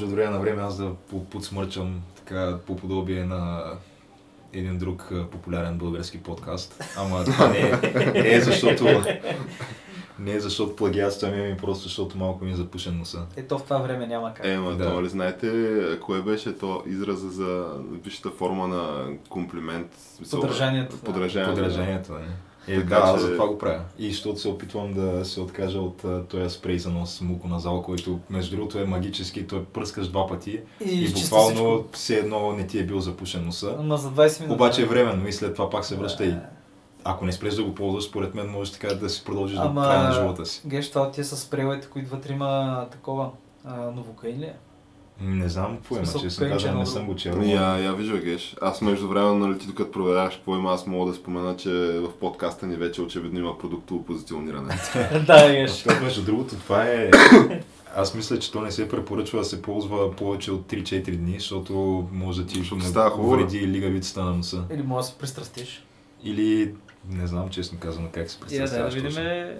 може от време на време аз да по- подсмърчам така по подобие на един друг популярен български подкаст. Ама това не е, не е защото не е защото плагиатствам, ами просто защото малко ми е запушен носа. Ето в това време няма как. Е, ма, Да. то, нали знаете, кое беше то израза за висшата форма на комплимент? Смисъл, Подражанието, да. Подражанието. Не? Е, Така да, аз че- за това го правя. И защото се опитвам да се откажа от този спрей за нос муконазал, който между другото е магически, той пръскаш два пъти И, и буквално все едно не ти е бил запушен носа. Ама за 20 минути. Обаче е временно и след това пак се връща и Е, ако не спреш да го ползваш, според мен можеш така да си продължиш Ама- до края на живота си. Геш, това от тия с спрейлите, които вътре има такова а, новокаин ли е? Не знам какво има, че е казал, не съм го чел. Я, я вижда, Геш. Аз между време, нали, ти докато проверяваш какво има, аз мога да спомена, че в подкаста ни вече очевидно има продуктово позициониране. да, Геш. Между другото това е... Аз мисля, че то не се препоръчва да се ползва повече от 3-4 дни, защото може да ти вреди лигавицата на носа. Или може да се пристрастиш. Или не знам честно казано как се Я да, да пристрастяваш. видим.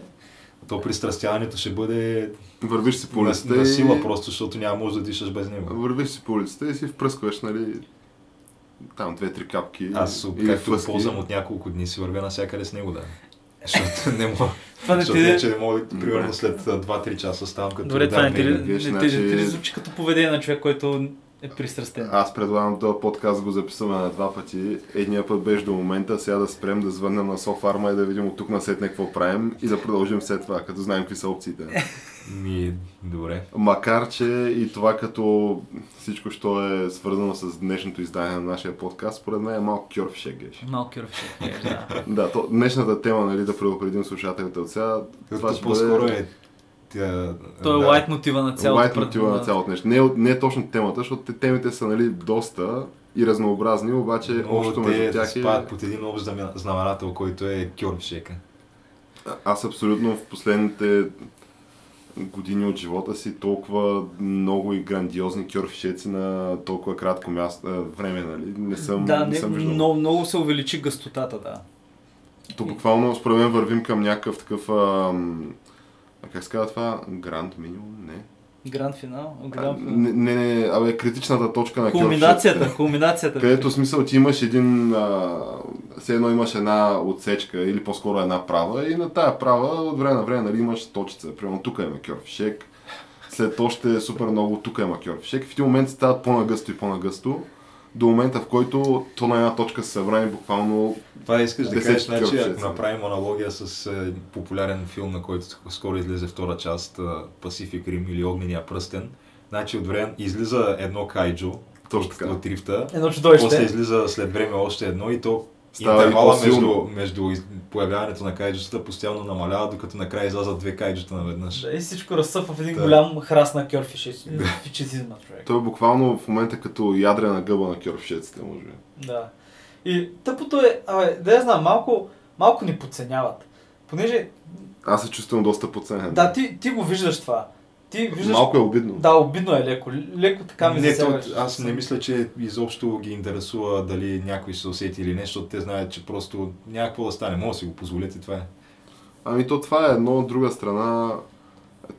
То пристрастяването ще бъде Вървиш си по на, улицата на и... сила просто, защото няма може да дишаш без него. Вървиш си по улицата и си впръскваш, нали, там две-три капки. Аз, или както фъски. ползвам от няколко дни, си вървя навсякъде с него, да. Защото не мога, Това не защото ти... вече не мога, примерно след а, 2-3 часа ставам като Добре, това не ти, не, ти, значи- ти ли звучи като поведение на човек, който е пристрастен. Аз предлагам този подкаст го записваме на два пъти. Едния път беше до момента, сега да спрем да звъннем на Софарма и да видим от тук на сетне какво правим и да продължим след това, като знаем какви са опциите. Ми, добре. Макар, че и това като всичко, що е свързано с днешното издание на нашия подкаст, според мен е малко кьорфшек геш. Малко кюрфи. да. Да, то, днешната тема, нали, да предупредим слушателите от сега, това Това ще по-скоро бъде е... Тя, Той е да, лайт мотива на цялото. лайт мотива на цялото нещо. Не, е- не е точно темата, защото те, темите са нали, доста и разнообразни, обаче Но общото те между тях е... спадат под един общ знаменател, който е кьорфшека. Аз абсолютно в последните години от живота си толкова много и грандиозни кьорфишеци на толкова кратко място, време, нали? Не съм, Да, не не, съм виждал. много, много се увеличи гъстотата, да. То буквално според мен вървим към някакъв такъв... Ам, а как се казва това? Гранд минимум? Не. Гранд финал. Гранд финал. не, не, не, абе, критичната точка на Кулминацията, кулминацията. Където смисъл ти имаш един, а, все едно имаш една отсечка или по-скоро една права и на тая права от време на време нали, имаш точица. Примерно тук има кьорфишек, след още супер много тук има кьорфишек. В един момент стават по-нагъсто и по-нагъсто до момента в който то на една точка са събрани буквално Това искаш да кажеш, значи, ако направим аналогия с е, популярен филм, на който скоро излезе втора част, е, Pacific Rim или Огнения пръстен, значи от време излиза едно кайджо Точно от, така. от рифта, Едно после чудовище. излиза след време още едно и то Става и интервала между, между появяването на кайджутата постоянно намалява, докато накрая излязат две кайджута наведнъж. Да, и всичко разсъпва в един Да. голям храст на кьорфишизма, човек. той е буквално в момента като ядрена гъба на кьорфишеците, може би. Да. И тъпото е, абе, да я знам, малко, малко ни подценяват. Понеже, Аз се чувствам доста подценен. да, ти, ти го виждаш това. Ти виждаш... Малко е обидно. Да, обидно е леко. Леко така ми не, то, аз не мисля, че изобщо ги интересува дали някой се усети или не, защото те знаят, че просто няма какво да стане. Може да си го позволите, това е. Ами то това е едно от друга страна.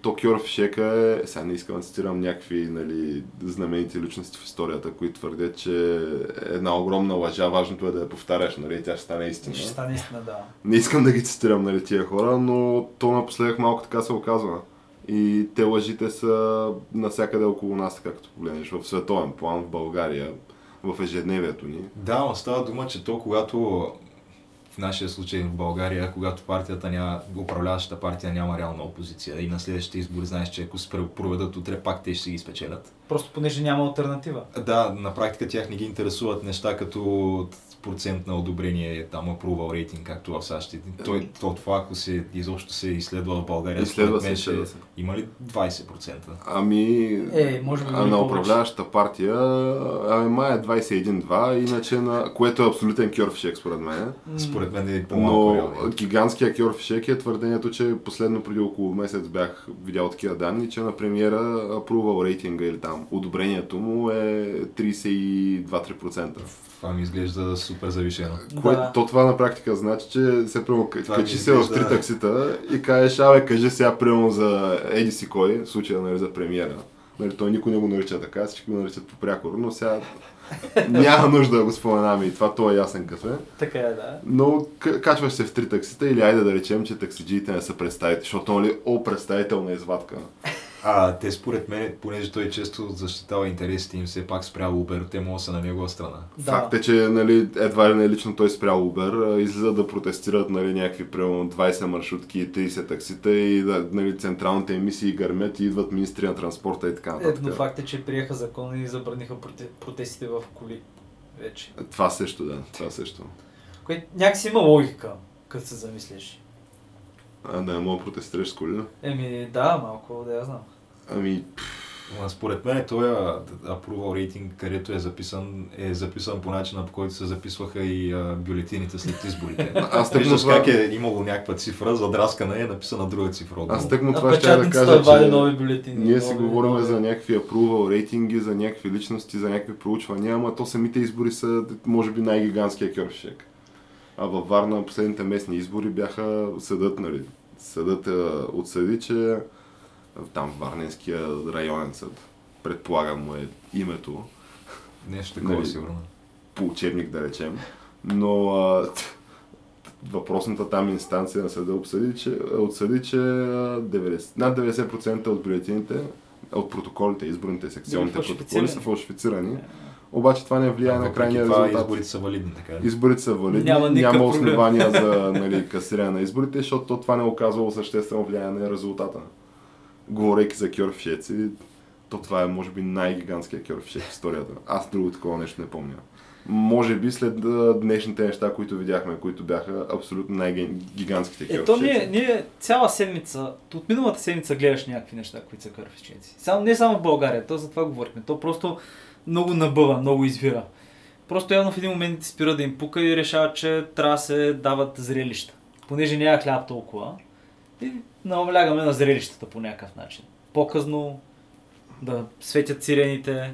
Токио Фишека е, сега не искам да цитирам някакви нали, знаменити личности в историята, които твърдят, че е една огромна лъжа, важното е да я повтаряш, нали, тя ще стане истина. Ще стане истина, да. Не искам да ги цитирам нали, тия хора, но то напоследък малко така се оказва. И те лъжите са навсякъде около нас, така като погледнеш, в световен план, в България, в ежедневието ни. Да, но става дума, че то когато в нашия случай в България, когато партията няма, управляващата партия няма реална опозиция и на следващите избори знаеш, че ако се проведат утре, пак те ще си ги спечелят. Просто понеже няма альтернатива. Да, на практика тях не ги интересуват неща като процент на одобрение, там approval рейтинг, както в САЩ. Той, то, това, ако се изобщо се изследва в България, Изследва според се, ще се. има ли 20%? Ами, Е, може би а на управляващата партия, ами май е 21-2, иначе на, което е абсолютен кьорфшек според мен. Според мен е по-малко Но гигантския кьорфшек е твърдението, че последно преди около месец бях видял такива данни, че на премиера approval рейтинга или там одобрението му е 32-3%. Това ми изглежда супер завишено. Кое, Да. То това на практика значи, че се прямо качи се в три таксита и кажеш, абе, кажи сега прямо за Еди си кой, в случая нали, за премиера. Нали, той никой не го нарича така, всички го наричат по прякор, но сега няма нужда да го споменаваме и това, то е ясен кафе. Така е, да. Но к- качваш се в три таксита или айде да речем, че таксиджиите не са представители, защото нали, о, представителна извадка. А те според мен, понеже той често защитава интересите им, все пак спрямо Uber, те могат да са на негова страна. Да. Факт е, че нали, едва ли не лично той спрял Uber, а, излизат да протестират нали, някакви примерно 20 маршрутки и 30 таксита и да, нали, централните емисии гърмят и идват министри на транспорта и така нататък. Едно факт е, че приеха закон и забраниха проте- протестите в коли. Вече. Това също, да. Това също. Което някакси има логика, като се замислиш. А, да не мога да протестираш с коли. Еми, да, малко, да я знам. Ами, Ма според мен този approval рейтинг, където е записан, е записан по начина, по който се записваха и а, бюлетините след изборите. аз тъкмо Виждаш това, как е имало някаква цифра, задраскана е написана друга цифра. аз отдолу. тъкмо А това ще да кажа, че нови бюлетини. ние си говорим нови- за някакви approval рейтинги, за някакви личности, за някакви проучвания, ама то самите избори са, може би, най-гигантския кьорфшек. А във Варна последните местни избори бяха съдът, нали? Съдът е, отсъди, че а, там Варненския районен съд, предполагам му е името, Нещо такова Нали, сигурно. по учебник да речем, но а, въпросната там инстанция на съда обсъди, че, отсъди, че а, 90, над 90% от бюлетините, от протоколите, изборните секционните протоколи са фалшифицирани. фалшифицирани. Обаче това не влияе на крайния това резултат. изборите са валидни, така ли? Изборите са валидни, Няма няма, основания за нали, касиране на изборите, защото то това не оказвало съществено влияние на резултата. Говорейки за кьорфшеци, то това е може би най-гигантския кьорфшек в историята. Аз друго такова нещо не помня. Може би след днешните неща, които видяхме, които бяха абсолютно най-гигантските Ето кьорфшеци. ние, ние цяла седмица, от миналата седмица гледаш някакви неща, които са кърфиченци. Само, не само в България, то за това говорихме. То просто много набъва, много извира. Просто явно в един момент спира да им пука и решават, че трябва да се дават зрелища. Понеже няма хляб толкова. И наблягаме на зрелищата по някакъв начин. По-късно да светят сирените,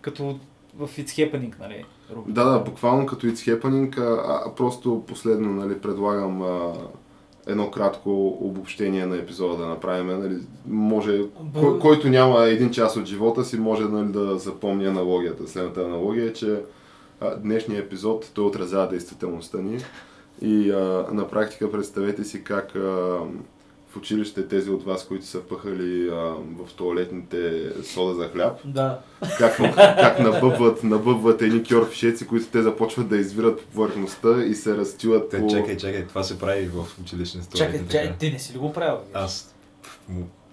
като в It's Happening, нали? Руби? Да, да, буквално като It's Happening, а, а просто последно нали, предлагам а, едно кратко обобщение на епизода да направим. Нали, може, кой, който няма един час от живота си, може нали, да запомни аналогията. Следната аналогия е, че а, днешният епизод той отразява действителността ни и а, на практика представете си как а, в училище тези от вас, които са пъхали а, в туалетните сода за хляб, Да. как, как набъбват, набъбват едни кьорфишеци, които те започват да извират по повърхността и се разтилат Те, по... чакай, чакай, това се прави в училищни Чакай, туалетни, чакай, така. ти не си ли го правил? Геш? Аз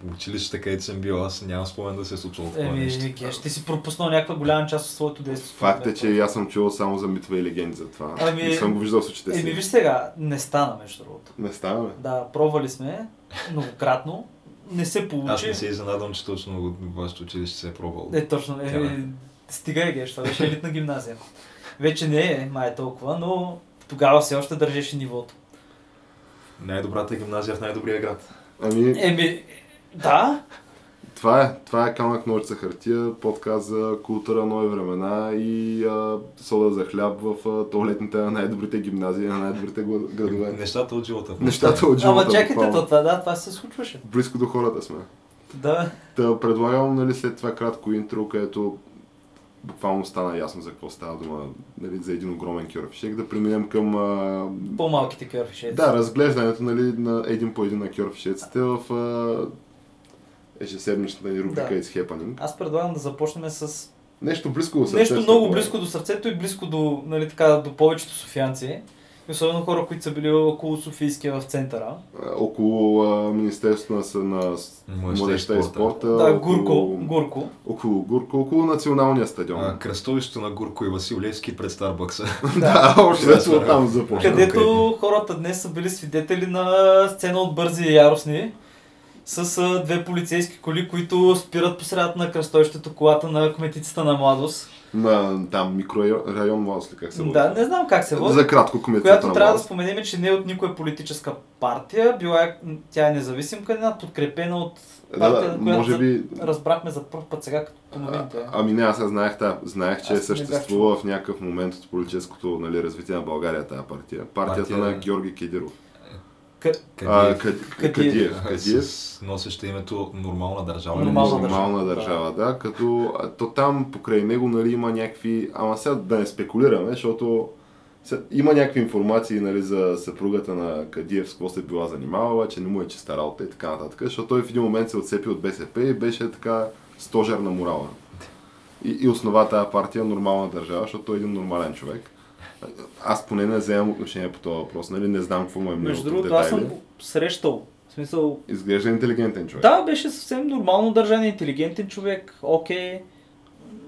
в училище, където съм бил, аз нямам спомен да се е случило такова Еми, нещо. Геш, ти си пропуснал някаква голяма част от своето действие. Факт е, че и аз съм чувал само за митове и легенди за това. Ами- Не съм го виждал с очите си. Еми, виж сега, не стана между другото. Не става, бе. Да, пробвали сме многократно, не се получи. Аз не се изненадвам, че точно от вашето училище се е пробвал. Е, точно. Е, Тя, е, стига Геш, това беше елитна гимназия. Вече не е, май толкова, но тогава все още държеше нивото. Най-добрата гимназия в най-добрия град. Ами, Еми, да, това е. Това е камък ножица хартия, подкаст за култура, нови времена и а, сода за хляб в а, туалетните на най-добрите гимназии, на най-добрите градове. Нещата от живота. Нещата от живота. ама чакайте, то, това, да, това се случваше. Близко до хората сме. Да, Та предлагам нали, след това кратко интро, където буквално стана ясно за какво става дума, нали, за един огромен кьорфишек, да преминем към а, по-малките кърфишеци. да, разглеждането нали, на един по един на кьорфишеците в а, ежеседмичната ни рубрика Да. It's Happening. Аз предлагам да започнем с Нещо близко до нещо сърцето, много такова. близко до сърцето и близко до, нали, така, до повечето софианци. Особено хора, които са били около Софийския в центъра. Около а, Министерството на, на Младежта и и спорта. Да, около, Гурко. Гурко. Около Гурко, около националния стадион. А, кръстовището на Гурко и Васил Левски пред Старбъкса. да, още Да, вече оттам започва. Където хората днес са били свидетели на сцена от бързи и яростни с а, две полицейски коли, които спират по средата на кръстовището колата на кметицата на младост. На там микрорайон Младост ли как се води? Да, не знам как се води. За кратко комитета която на трябва да споменем, че не е от никоя политическа партия, била е, тя е независим кандидат, подкрепена от Да, партия, да, която може би... разбрахме за първ път сега, като по А, новините. ами не, аз я знаех, та, знаех, че Аз не съществува в някакъв момент от политическото нали, развитие на България тази партия. Партията Партия- на Георги Кедиров. Къ- А, Кадиев. Кад- Кадиев. Кадиев. Кадиев. С носеща името Нормална държава. Нормална Нормална държава, държава, да. Като то там покрай него нали, има някакви... Ама сега да не спекулираме, защото има някакви информации нали, за съпругата на Кадиев, с какво се била занимавала, че не му е чиста работа и така нататък, защото той в един момент се отцепи от БСП и беше така стожер на морала. И, и основа тази партия нормална държава, защото той е един нормален човек. Аз поне не вземам отношение по този въпрос, нали? не знам какво му е Между мнението в другото, аз съм срещал. В смисъл, Изглежда интелигентен човек. да, беше съвсем нормално държан, интелигентен човек, окей.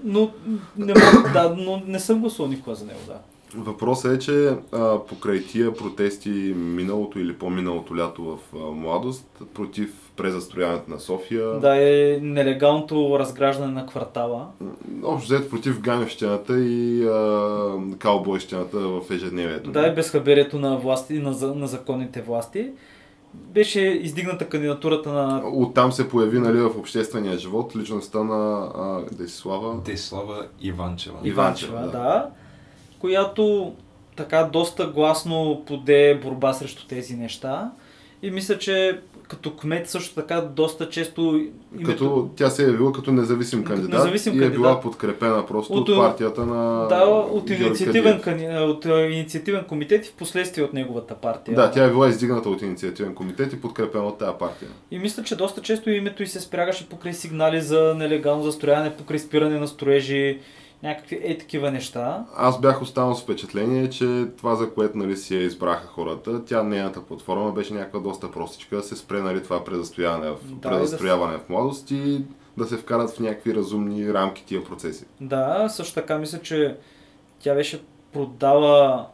Но не, мога, да, но не съм гласувал никога за него, да. Въпросът е, че а, покрай тия протести миналото или по-миналото лято в а, младост против презастрояването на София, Да е нелегалното разграждане на квартала. общо взето против ганевщината и а, каубойщината в ежедневието. Да, е безхаберието на власти, на, на законните власти. Беше издигната кандидатурата на Оттам се появи нали, в обществения живот личността на а, Десислава. Десислава Иванчева. Иванчева, Иванчева, да. да. която така доста гласно поде борба срещу тези неща. И мисля, че като кмет също така доста често името... Като тя се е явила като независим Като кандидат независим и е кандидат. била подкрепена просто от, От- партията на Да, от инициативен, от инициативен комитет и в последствие от неговата партия. Да, тя е била издигната от инициативен комитет и подкрепена от тази партия. И мисля, че доста често името и се спрягаше покрай сигнали за нелегално застрояване, покрай спиране на строежи, някакви е такива неща. Аз бях останал с впечатление, че това, за което нали, си я избраха хората, тя нейната платформа беше някаква доста простичка, да се спре нали, това презастрояване в, Да, презастрояване в младост и да се вкарат в някакви разумни рамки тия процеси. Да, също така мисля, че тя беше продала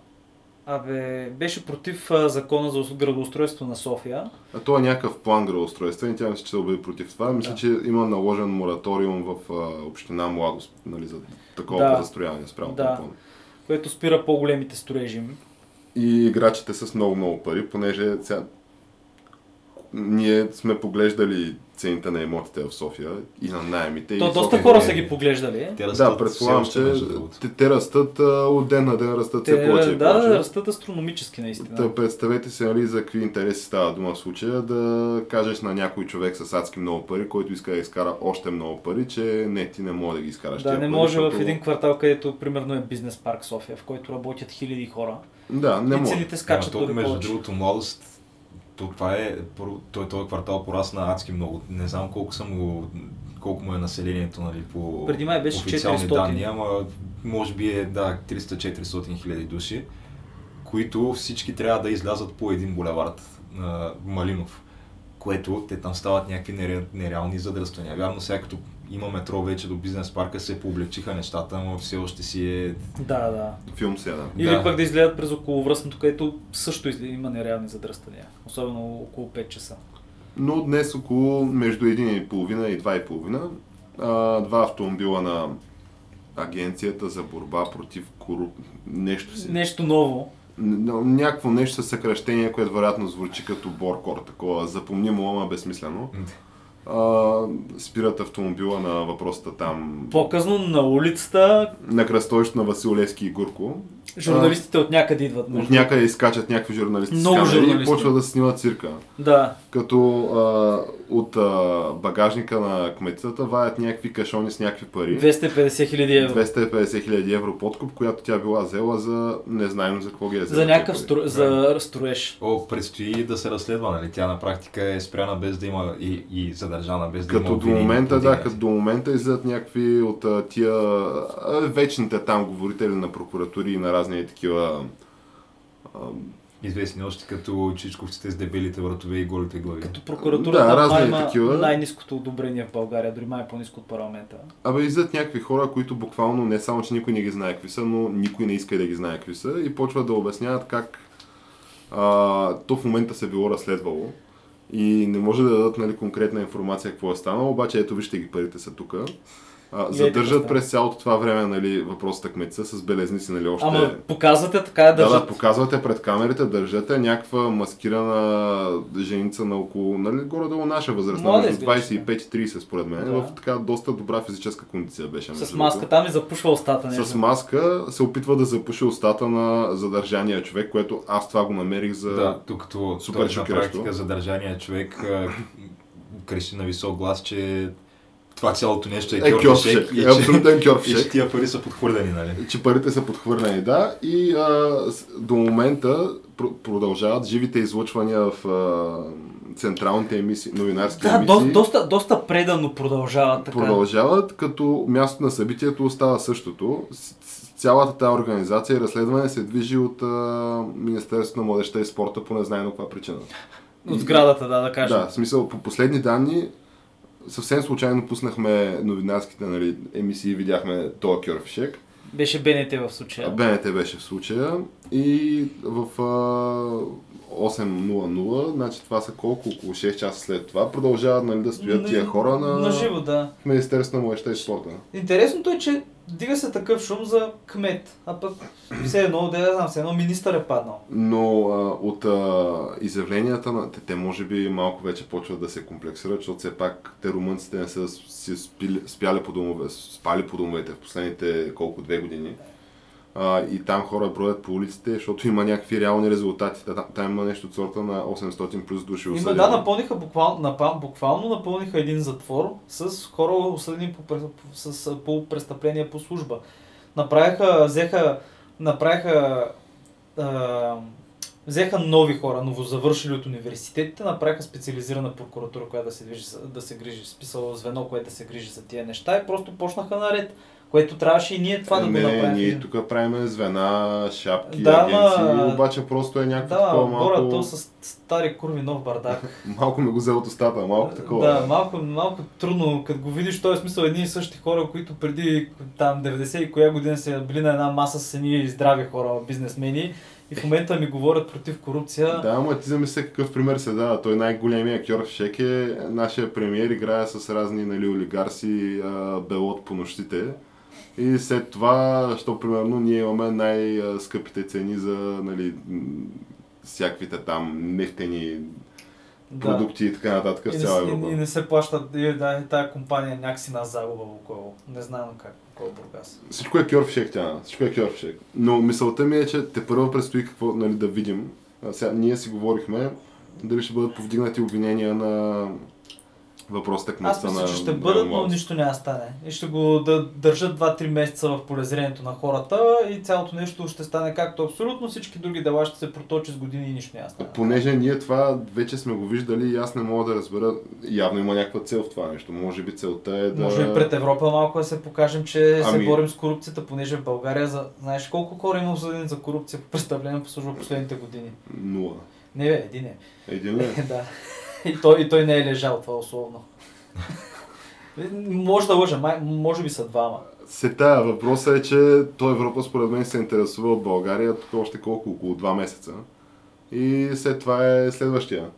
Абе, беше против а, закона за градоустройство на София. А то е някакъв план градоустройствен и тя мисля, че да бъде против това. Мисля, Да. че има наложен мораториум в а, община Младост нали, за такова Да. презастрояване спрямо Да. план. което спира по-големите строежи. И играчите с много-много пари, понеже сега ние сме поглеждали цените на имотите в София и на найемите. То и доста София хора е- са ги поглеждали. Те растат Да, предполагам, все че те, те растат а, от ден на ден, растат все Те, повече и да, повече. растат астрономически наистина. Та, представете се, нали, за какви интереси става дума в случая, да кажеш на някой човек с адски много пари, който иска да изкара още много пари, че не, ти не може да ги изкараш Да, не пари, може защото... в един квартал, където примерно е бизнес парк София, в който работят хиляди хора. Да, не и може. цените Ама скачат то, дори между повече. другото, младост, то, това е, той, този квартал порасна адски много. Не знам колко съм го, колко му е населението, нали, по Преди май беше официални 400. данни, ама може би е, да, 300-400 хиляди души, които всички трябва да излязат по един булевард Малинов, което те там стават някакви нере, нереални задръствания. Вярно, сега като има метро вече до бизнес парка се пооблегчиха нещата, но все още си е... Да, да. Филм сега, да. Или Да. пък да изгледат през околовръстното, където също има нереални задръствания. Особено около 5 часа. Но днес около между 1,5 и 2,5 а, два автомобила на Агенцията за борба против коруп... нещо си. Нещо ново. Някакво нещо със съкръщение, което вероятно звучи като боркор, такова запомнимо, ама безсмислено. А, спират автомобила на въпросата там По-късно на улицата на кръстовището на Васил Левски и Гурко. журналистите от някъде идват. От някъде изкачат някакви журналисти Много с камери и журналисти. почват да снимат цирка. Да, Като а, от а, багажника на кметицата ваят някакви кашони с някакви пари. 250 хиляди евро. 250 хиляди евро подкуп, която тя била взела за не знаем за какво ги е взела. За някакъв стру... за строеж. О, предстои да се разследва, нали? Тя на практика е спряна без да има и, и задържана без да има Като до момента, да, като до момента излизат някакви от а, тия а, вечните там говорители на прокуратури и на разни такива А, Известни още като чичковците с дебелите вратове и голите глави. Като прокуратурата Да, разни има такива. най-низкото одобрение в България, дори май е по-низко от парламента. Абе, излизат някакви хора, които буквално не само, че никой не ги знае какви са, но никой не иска да ги знае какви са и почват да обясняват как а, то в момента се било разследвало и не може да дадат нали, конкретна информация какво е станало, обаче ето вижте ги парите са тук. А, И задържат през цялото това време нали, въпросата кметца с белезници, нали, още... Ама показвате така да Да, да, държат. показвате пред камерите, държате някаква маскирана женица на около, нали, горе-долу наша възраст, Млада между изглежда. 25 и 30 според мен, Да. в така доста добра физическа кондиция беше. С маска там и запушва устата. Нещо. С маска се опитва да запуши устата на задържания човек, което аз това го намерих за... Да, тук Супер шокиращо. практика задържания човек крещи на висок глас, че това цялото нещо е, Е, и е че, абсолютен и че кьорфишек. тия пари са подхвърляни, нали? че парите са подхвърлени, да, и а, до момента пр- продължават живите излъчвания в а, централните емисии, новинарски Да, емисии. до, доста, доста предано продължава така. продължават, като мястото на събитието остава същото. Цялата тази организация и разследване се движи от а, Министерството на младеща и спорта по незнайно каква причина. От сградата, да, да кажем. Да, в смисъл, по последни данни, съвсем случайно пуснахме новинарските нали, емисии, видяхме този кьорфишек. Беше БНТ в случая. БНТ беше в случая и в а, 8.00, значи това са колко, около 6 часа след това, продължават нали, да стоят тия хора на, На живо, да. в Министерството на младеща и спорта. Интересното е, че дига се такъв шум за кмет, а пък все едно, да я знам, все едно министър е паднал. Но а, от а, изявленията на... Те, те може би малко вече почват да се комплексират, защото все пак те румънците не са си спили, спяли по домове, спали по домовете в последните колко две години. А, и там хора броят по улиците, защото има някакви реални резултати. Та- Там, има нещо от сорта на 800 плюс души Има, осъдени. да, напълниха буквално, напал, буквално напълниха един затвор с хора осъдени по, с, по престъпления по служба. Направиха, взеха, направиха, а, взеха нови хора, новозавършили от университетите, направиха специализирана прокуратура, която да се, движи, да се грижи, списало звено, което да се грижи за тия неща и просто почнаха наред, което трябваше и ние това да го не, направим. ние тук правим звена, шапки, Да, агенции, ма- обаче просто е някакво Да, такова малко... малко... то с стари курви нов бардак. Малко ме го взе от устата, малко такова. Да, малко, малко трудно, като го видиш, той е смисъл едни и същи хора, които преди там 90 и коя година са били на една маса с едни здрави хора, бизнесмени и в момента ми говорят против корупция. Да, ама ти замисли какъв пример се дава. Той най-големия актьор в Шек е нашия премиер, играе с разни нали, олигарси, белот по нощите. И след това, що примерно ние имаме най-скъпите цени за нали, всякаквите там нефтени продукти и така нататък И в цяла и, и Европа. не се плащат, и, да, и тая компания е някакси на загуба около. Не знам как, около Бургас. Всичко е кьор в Шек, тя. Всичко е кьор в Шек. Но мисълта ми е, че те първо предстои какво нали, да видим. А сега, ние си говорихме дали ще бъдат повдигнати обвинения на въпросите Аз кметства на мисля, че ще бъдат, но нищо няма стане. И ще го да държат 2-3 месеца в полезрението на хората и цялото нещо ще стане както абсолютно всички други дела ще се проточи с години и нищо няма стане. Понеже ние това вече сме го виждали и аз не мога да разбера, явно има някаква цел в това нещо. Може би целта е да... Може и пред Европа малко да се покажем, че Ами- се борим с корупцията, понеже в България, за... знаеш колко хора има осъдени за корупция по престъпление по служба последните години? Нула. Не бе, един е. Един е. да. И той, и той не е лежал, това условно. може да лъжа, май, може би са двама. Се тая въпросът е, че той Европа според мен се интересува от България тук още колко, около 2 месеца. И след това е следващия.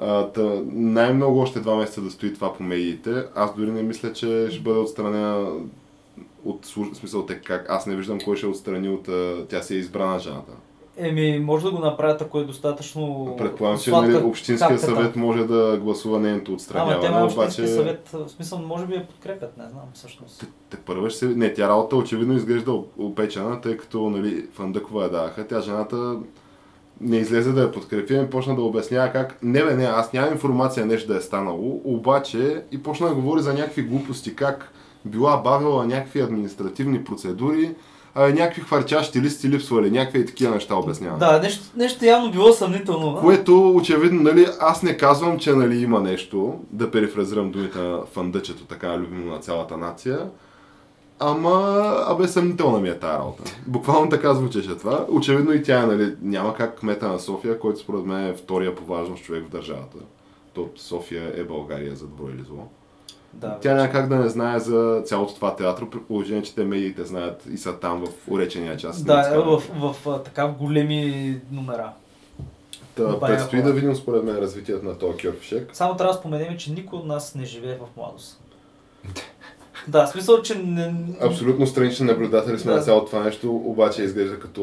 А, та, най-много още 2 месеца да стои това по медиите. Аз дори не мисля, че ще бъде отстранена от смисъл те как. Аз не виждам кой ще отстрани от... Тя си е избрана жената. Еми, може да го направят, ако е достатъчно Предполагам, че нали, Общинския капката. съвет може да гласува нейното Ама отстраняване. те ма Общински обаче... съвет, в смисъл, може би я подкрепят, не знам всъщност. Те, те първа ще се... Не, тя работа очевидно изглежда опечена, тъй като нали, Фандъкова я даваха. Тя жената не излезе да я подкрепи, и почна да обяснява как не бе, не, аз нямам информация нещо да е станало, обаче и почна да говори за някакви глупости, как била бавила някакви административни процедури, а някакви хвърчащи листи липсвали, някакви и такива неща обяснява. Да, нещо, нещо явно било съмнително. а? Което очевидно, нали, аз не казвам, че нали, има нещо, да перифразирам думите на фандъчето, така любимо на цялата нация. Ама, абе, съмнителна ми е тази работа. Буквално така звучеше това. Очевидно и тя, нали, няма как кмета на София, който според мен е втория по важност човек в държавата. То София е България за добро или зло. Да, Тя няма как да не знае за цялото това театро, при положение, че те медиите знаят и са там в уречения част. Да, е в, в, в, така в големи номера. Та, предстои хора. да видим според мен развитието на този кьорфшек. Само трябва да споменем, че никой от нас не живее в младост. да, смисъл, че не... Абсолютно странични наблюдатели сме Да. на цялото това нещо, обаче изглежда като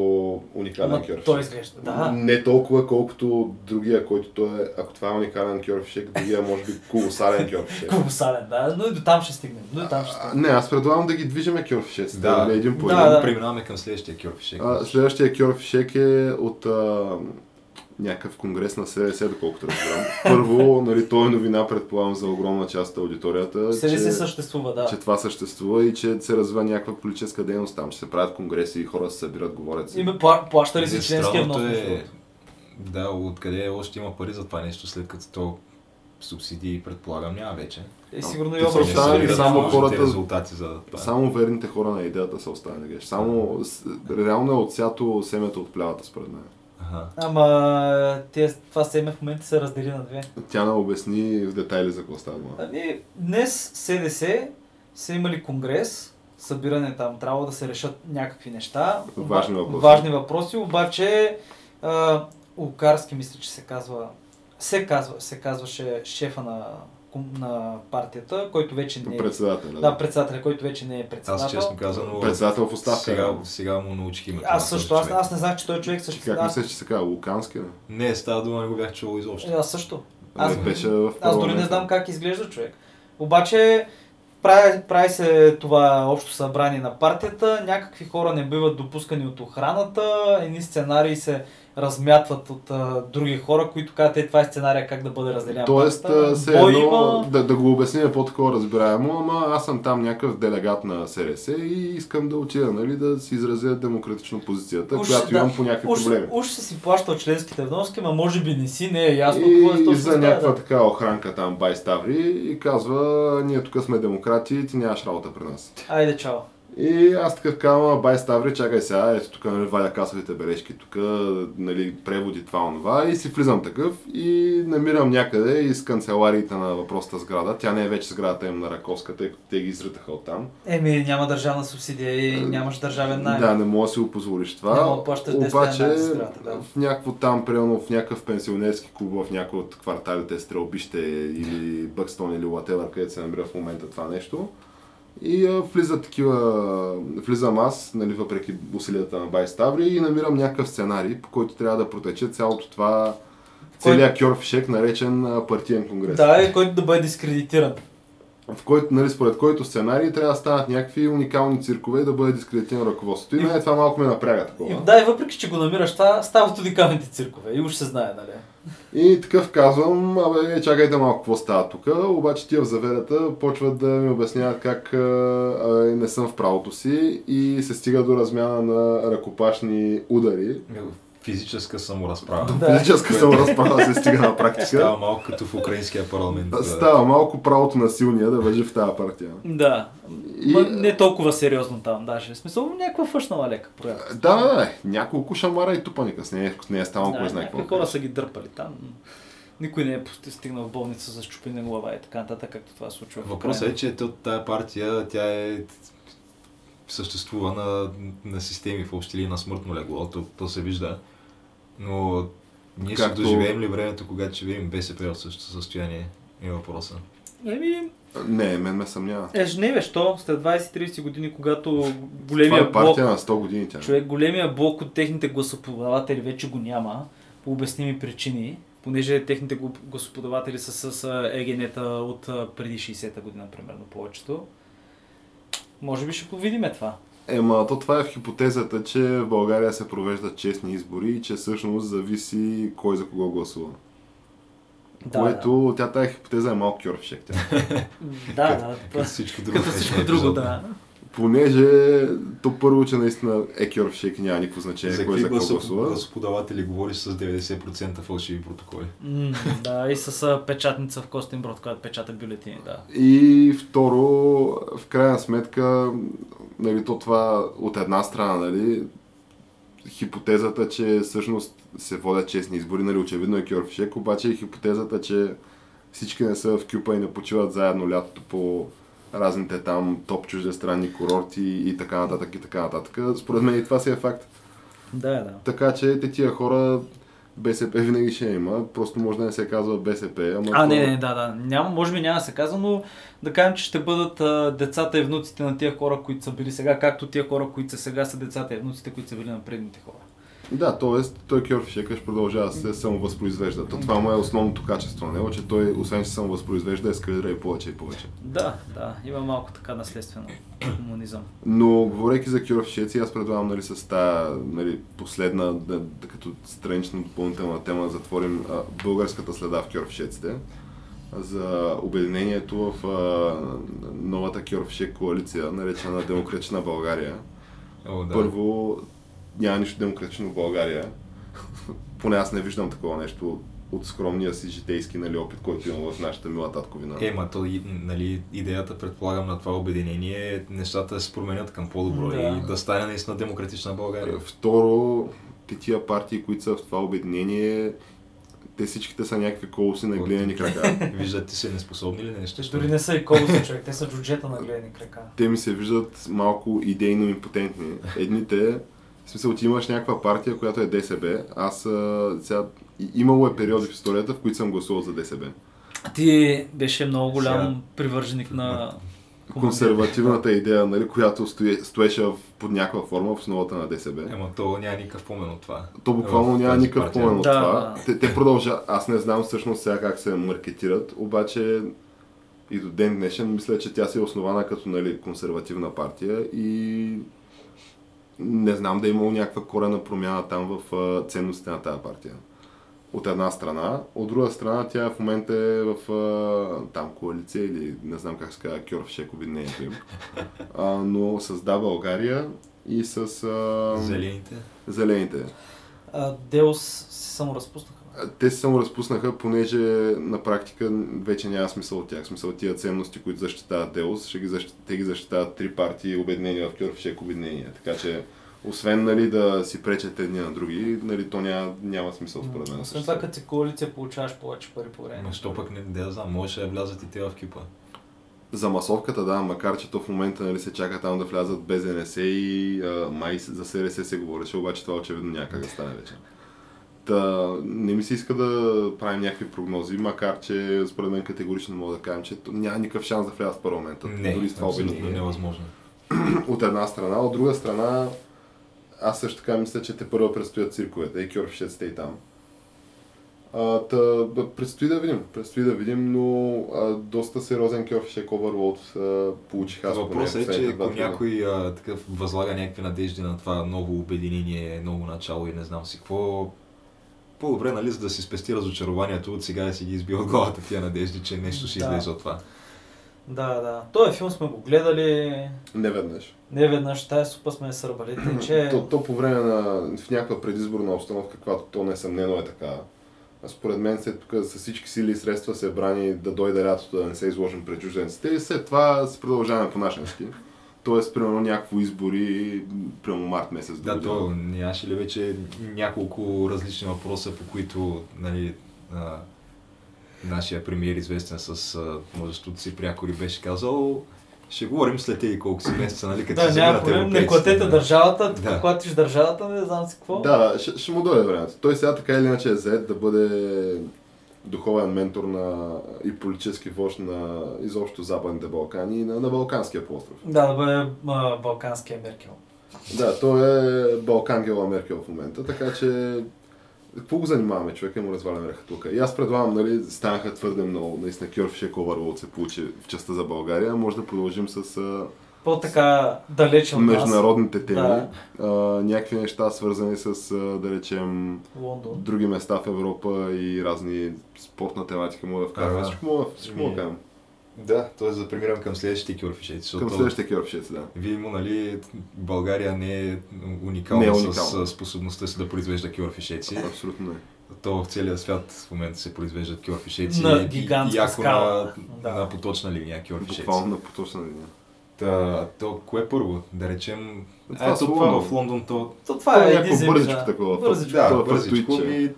уникален Ама кьорфшек. той изглежда, да. Не толкова, колкото другия, който той е, ако това е уникален кьорфшек, другия може би колосален кьорфшек. Колосален, да, но и до там ще стигнем. Но и там ще А, стигнем. Не, аз предлагам да ги движиме кьорфшеците, Да. да. един по Да, един. да. Преминаваме към следващия кьорфишек. А, следващия кьорфшек е от а, някакъв конгрес на СДС, доколкото разбирам. Първо, нали, той е новина, предполагам, за огромна част от аудиторията, Се че, съществува, да. че това съществува и че се развива някаква политическа дейност там, че се правят конгреси и хора се събират, говорят си. И ме пла- плаща ли си членския внос? е, да, откъде още има пари за това нещо, след като то субсидии, предполагам, няма вече. Е, сигурно и са останали събират само хората- резултати за това. Само верните хора на идеята са останали. Само реално е отсято семето от плявата, според мен. Аха. Ама те, това семе в момента се раздели на две. Тя не обясни в детайли за какво става дума. Ами, днес СДС са имали конгрес, събиране там, трябва да се решат някакви неща. Важни въпроси. Важни въпроси, обаче а, Лукарски мисля, че се казва, се, казва, се казваше шефа на, на партията, който вече не е... Председателя. Да, председателя, който вече не е председател. Аз честно казано, Председател в оставка. сега, сега му научих името. Аз също, аз, аз не знах, че той човек също. как мислиш, че се казва Лукански? Не, Не, става дума, не го бях чувал изобщо. Е, аз също. Аз, не беше в аз дори не знам как изглежда човек. Обаче прави, прави се това общо събрание на партията, някакви хора не биват допускани от охраната, едни сценарии се размятват от а, други хора, които казват, е, това е сценария как да бъде разделен. Тоест, а, Бой едно, има... да, да го обясним по-такова разбираемо, ама аз съм там някакъв делегат на СРС и искам да отида, нали, да си изразя демократично позицията, Уж, която да, имам по някакви Уж, проблеми. уж ще си плащал членските вноски, ма може би не си, не е ясно И, какво е точно за някаква да. така охранка там бай Ставри и казва, ние тук сме демократи, ти нямаш работа при нас. Айде, чао. И аз такъв казвам, бай Ставри, чакай сега, ето тук нали, валя касовите бележки, тук нали, преводи това, онова и си влизам такъв и намирам някъде из канцелариите на въпросната сграда. Тя не е вече сградата им на Раковска, тъй като те ги изритаха оттам. Еми, няма държавна субсидия и нямаш държавен найем. Да, не мога да си го позволиш това. Не мога да плащаш 10 Обаче сградата, да. в някакво там, примерно в някакъв пенсионерски клуб, в някой от кварталите Стрелбище или Бъкстон или Whatever, където се намира в момента това нещо. И а, влизат такива, влизам аз, нали, въпреки усилията на Бай Ставри и намирам някакъв сценарий, по който трябва да протече цялото това, целият кьорфишек, наречен а, партиен конгрес. Да, и който да бъде дискредитиран. В който, нали, според който сценарий трябва да станат някакви уникални циркове и да бъде дискредитирано ръководството. И И- мен това малко ме напряга такова. И, да, и въпреки, че го намираш стават уникалните циркове. И уж се знае, нали? И такъв казвам, абе, чакайте малко какво става тук, обаче тия в заверата почват да ми обясняват как а, не съм в правото си и се стига до размяна на ръкопашни удари. Физическа саморазправа. До Да. физическа саморазправа се стига на Става практика. малко като в украинския парламент. да. Става малко правото на силния да въжи в тази партия. Да. И- Ма, не толкова сериозно там, даже. В смисъл, някаква фъшнала лека проява. Да, да, да, няколко шамара и тупаника, с нея, с нея е станало Да, кой знае какво. хора са ги дърпали там. Никой не е стигнал в болница за щупена глава и така нататък, както това се случва. Въпросът е, че то- тая партия, тя е съществува на, на системи в общи или на смъртно легло, то, то се вижда. Но ние Както- ще доживеем ли времето, когато ще видим БСП в същото състояние? Е въпроса. Еми, Не, мен ме съмнява. е, не бе, що? След 20-30 години, когато Това големия е партия блок, на 100 години тя. човек, големия блок от техните гласоподаватели вече го няма, по обясними причини, понеже техните гл- гласоподаватели са с егенета от преди 60-та година, примерно, повечето. Може би ще го видим това. Ема, то това е в хипотезата, че в България се провеждат честни избори и че всъщност зависи кой за кого гласува. Да, Което, тя тази хипотеза е малко кьорфшек. Да, да, Като да. всичко друго. Като в всичко друго, да. Понеже то първо, че наистина е кьорфшек няма никакво значение За кой за какво гласува. гласоподаватели говориш с 90% фалшиви протоколи? Да, и с печатница в Костинброд, която печата бюлетини, да. И второ, в крайна сметка, нали, то това от една страна, нали, хипотезата, че всъщност се водят честни избори, нали, очевидно е кьорфшек, обаче и хипотезата, че всички не са в кюпа и не почиват заедно лятото по разните там топ чуждестранни курорти и така нататък и така нататък. Според мен и това си е факт. Да, да. Така че те тия хора БСП винаги ще има, просто може да не се казва БСП, ама А, то- не, не, да, да. Няма, може би няма да се казва, но да кажем, че ще бъдат а, децата и внуците на тия хора, които са били сега, както тия хора, които са сега, са децата и внуците, които са били на предните хора. Да, т.е. той Кьорфишекаш продължава да се самовъзпроизвежда. То това му е основното качество на него, че той, освен че самовъзпроизвежда, ескалира и повече и повече. Да, да, има малко така наследствено комунизъм. Но, говорейки за кьорфишеци, аз предлагам нали, с тази нали, последна, да, да, като странична допълнителна тема, да затворим а, българската следа в кьорфишеците за обединението в а, новата кьорфишек коалиция, наречена Демократична България. О, да. Първо, няма нищо демократично в България. Поне аз не виждам такова нещо от скромния си житейски нали, опит, който имам в нашата мила татковина. Е, ма то, нали, идеята, предполагам, на това обединение е нещата да се променят към по-добро Да. и да стане наистина демократична България. Второ, те тия партии, които са в това обединение, те всичките са някакви колоси на глинени крака. Виждате се неспособни ли нещо? Дори не са и колоси човек, те са джуджета на гледани крака. Те ми се виждат малко идейно импотентни. Едните, в смисъл, ти имаш някаква партия, която е ДСБ. Аз а, сега, имало е периоди в историята, в които съм гласувал за ДСБ. Ти беше много голям Сега- привърженик на консервативната идея, нали, която стои, стоеше в, под някаква форма в основата на ДСБ. Ема то няма никакъв помен от това. То буквално няма никакъв помен от Да, това. да. Те, те продължават. Аз не знам всъщност сега как се маркетират, обаче и до ден днешен мисля, че тя си е основана като нали, консервативна партия и не знам да е имало някаква корена промяна там в ценностите на тази партия. От една страна. От друга страна, тя в момента е в там коалиция или не знам как се казва, Кьорфшек обединението им. А, но с Да България и с а, Зелените. зелените. А, Деус се саморазпуснаха. Те се само разпуснаха, понеже на практика вече няма смисъл от тях. Смисъл тия ценности, които защитават Деус, ще ги защит... те ги защитават три партии, обединени в Кьорфшек обединение. Така че, освен нали, да си пречат едни на други, нали, то няма, няма смисъл според мен. Освен това, като си коалиция, получаваш повече пари по време. Ама що пък не, да знам, можеше да влязат и те в кюпа. За масовката, да, макар че то в момента нали, се чака там да влязат без НС и а, май за СРС се говореше, обаче това очевидно няма как да стане вече. Та, не ми се иска да правим някакви прогнози, макар че според мен категорично мога да кажем, че няма никакъв шанс да влязат в парламента. Не, дори с това абсолютно невъзможно. От една страна, от друга страна, аз също така мисля, че те първо предстоят цирковете и кьорфишеците и там. А, та, предстои да видим, предстои да видим, но а, доста сериозен кьорфишек оверлоуд а, получих аз Въпросът е, че ако някой а, такъв възлага някакви надежди на това ново обединение, ново начало и не знам си какво, по-добре, нали, за да си спести разочарованието от сега да си ги изби от главата тия надежди, че нещо ще Да. излезе от това. Да, да. Този филм сме го гледали Не веднъж. не веднъж, тая супа сме сърбали, че... То, то по време на в някаква предизборна обстановка, каквато то несъмнено е така. А Според мен след тук с всички сили и средства се брани да дойде лятото да не се изложим пред чужденците и след това се продължаваме по нашенски. Тоест, примерно някакво избори, примерно март месец. Да, догодина. то нямаше ли вече няколко различни въпроса, по които нали, а, нашия премиер, известен с множеството си прякори, беше казал ще говорим след тези колко си месеца, нали, като Да, се няма проблем, не платете да. държавата, Да. да. платиш държавата, не знам си какво. Да, ще, ще му дойде времето. Той сега така или иначе е зает да бъде духовен ментор на, и политически вожд на изобщо Западните Балкани и на, на Балканския полуостров. Да, да бъде а, балканския Меркел. Да, той е Балкангела Меркел в момента, така че какво го занимаваме човека и му разваляме рехатука. И аз предлагам, нали, станаха твърде много, наистина Кьорфишек Оверлоуд се получи в частта за България, може да продължим с По-така далеч от международните теми, Да. а, някакви неща свързани с, да речем, Лондон. други места в Европа и разни спортна тематика мога да вкарваме. Ага. Всичко мога, всичко мога да кажем. Да, т.е. да премирам към следващите кьорфишеци. защото Към следващия кьорфшец, да. Видимо, нали, България не е уникална, Не е с уникална. а, способността си да произвежда кьорфишеци. Абсолютно не. То в целия свят в момента се произвеждат кьорфишеци. На и- гигантска и, скала. На, Да. на поточна линия кьорфишеци. Буквално на поточна линия. Та, то, кое е първо? Да речем... Това Ето това Лондон. в Лондон, то... То Това това е е някакво бързичко да. такова. Бързичко. Да, Това бързичко фактуитче. ми...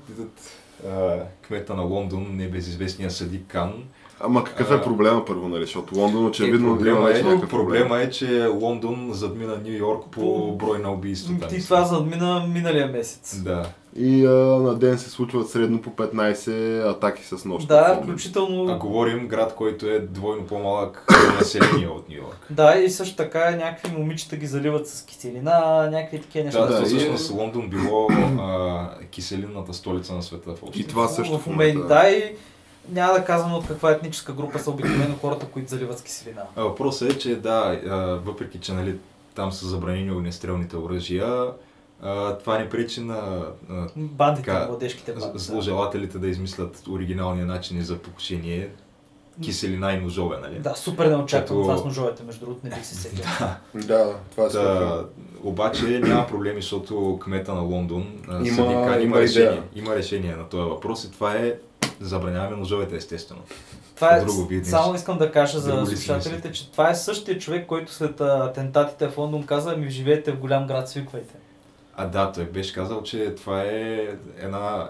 а, Кмета на Лондон, небезизвестния съдик Кан. Ама какъв е А, проблема първо, нали? Защото Лондон очевидно е, проблема, има вече е, някакъв проблема е, че Лондон задмина Нью Йорк по брой на убийствата. Ти това задмина миналия месец. Да. И а, на ден се случват средно по 15 атаки с нощ. Да, А включително. говорим град, който е двойно по-малък население от Нью Йорк. Да, и също така някакви момичета ги заливат с киселина, някакви такива неща. Да, да, да, и- всъщност Лондон било а, киселинната столица на света в общи. И това също в момента. Да, и няма да казвам от каква етническа група са обикновено хората, които заливат с киселина. Въпросът е, че да, въпреки че нали, там са забранени огнестрелните оръжия, това не пречи на а, Бандите, Така, младежките з- банди. да. зложелателите да измислят оригинални начини за покушение. Киселина и ножове, нали? Да, супер неочаквано Като- това с ножовете, между другото, не бих се сетил. Да, това е Та, обаче няма проблеми, защото кмета на Лондон Има- съдика, има, има решение, има решение на този въпрос и това е забраняваме ножовете, естествено. Това е, Друго само искам да кажа за слушателите, че това е същия човек, който след атентатите в Лондон каза, ми живеете в голям град, свиквайте. А да, той беше казал, че това е една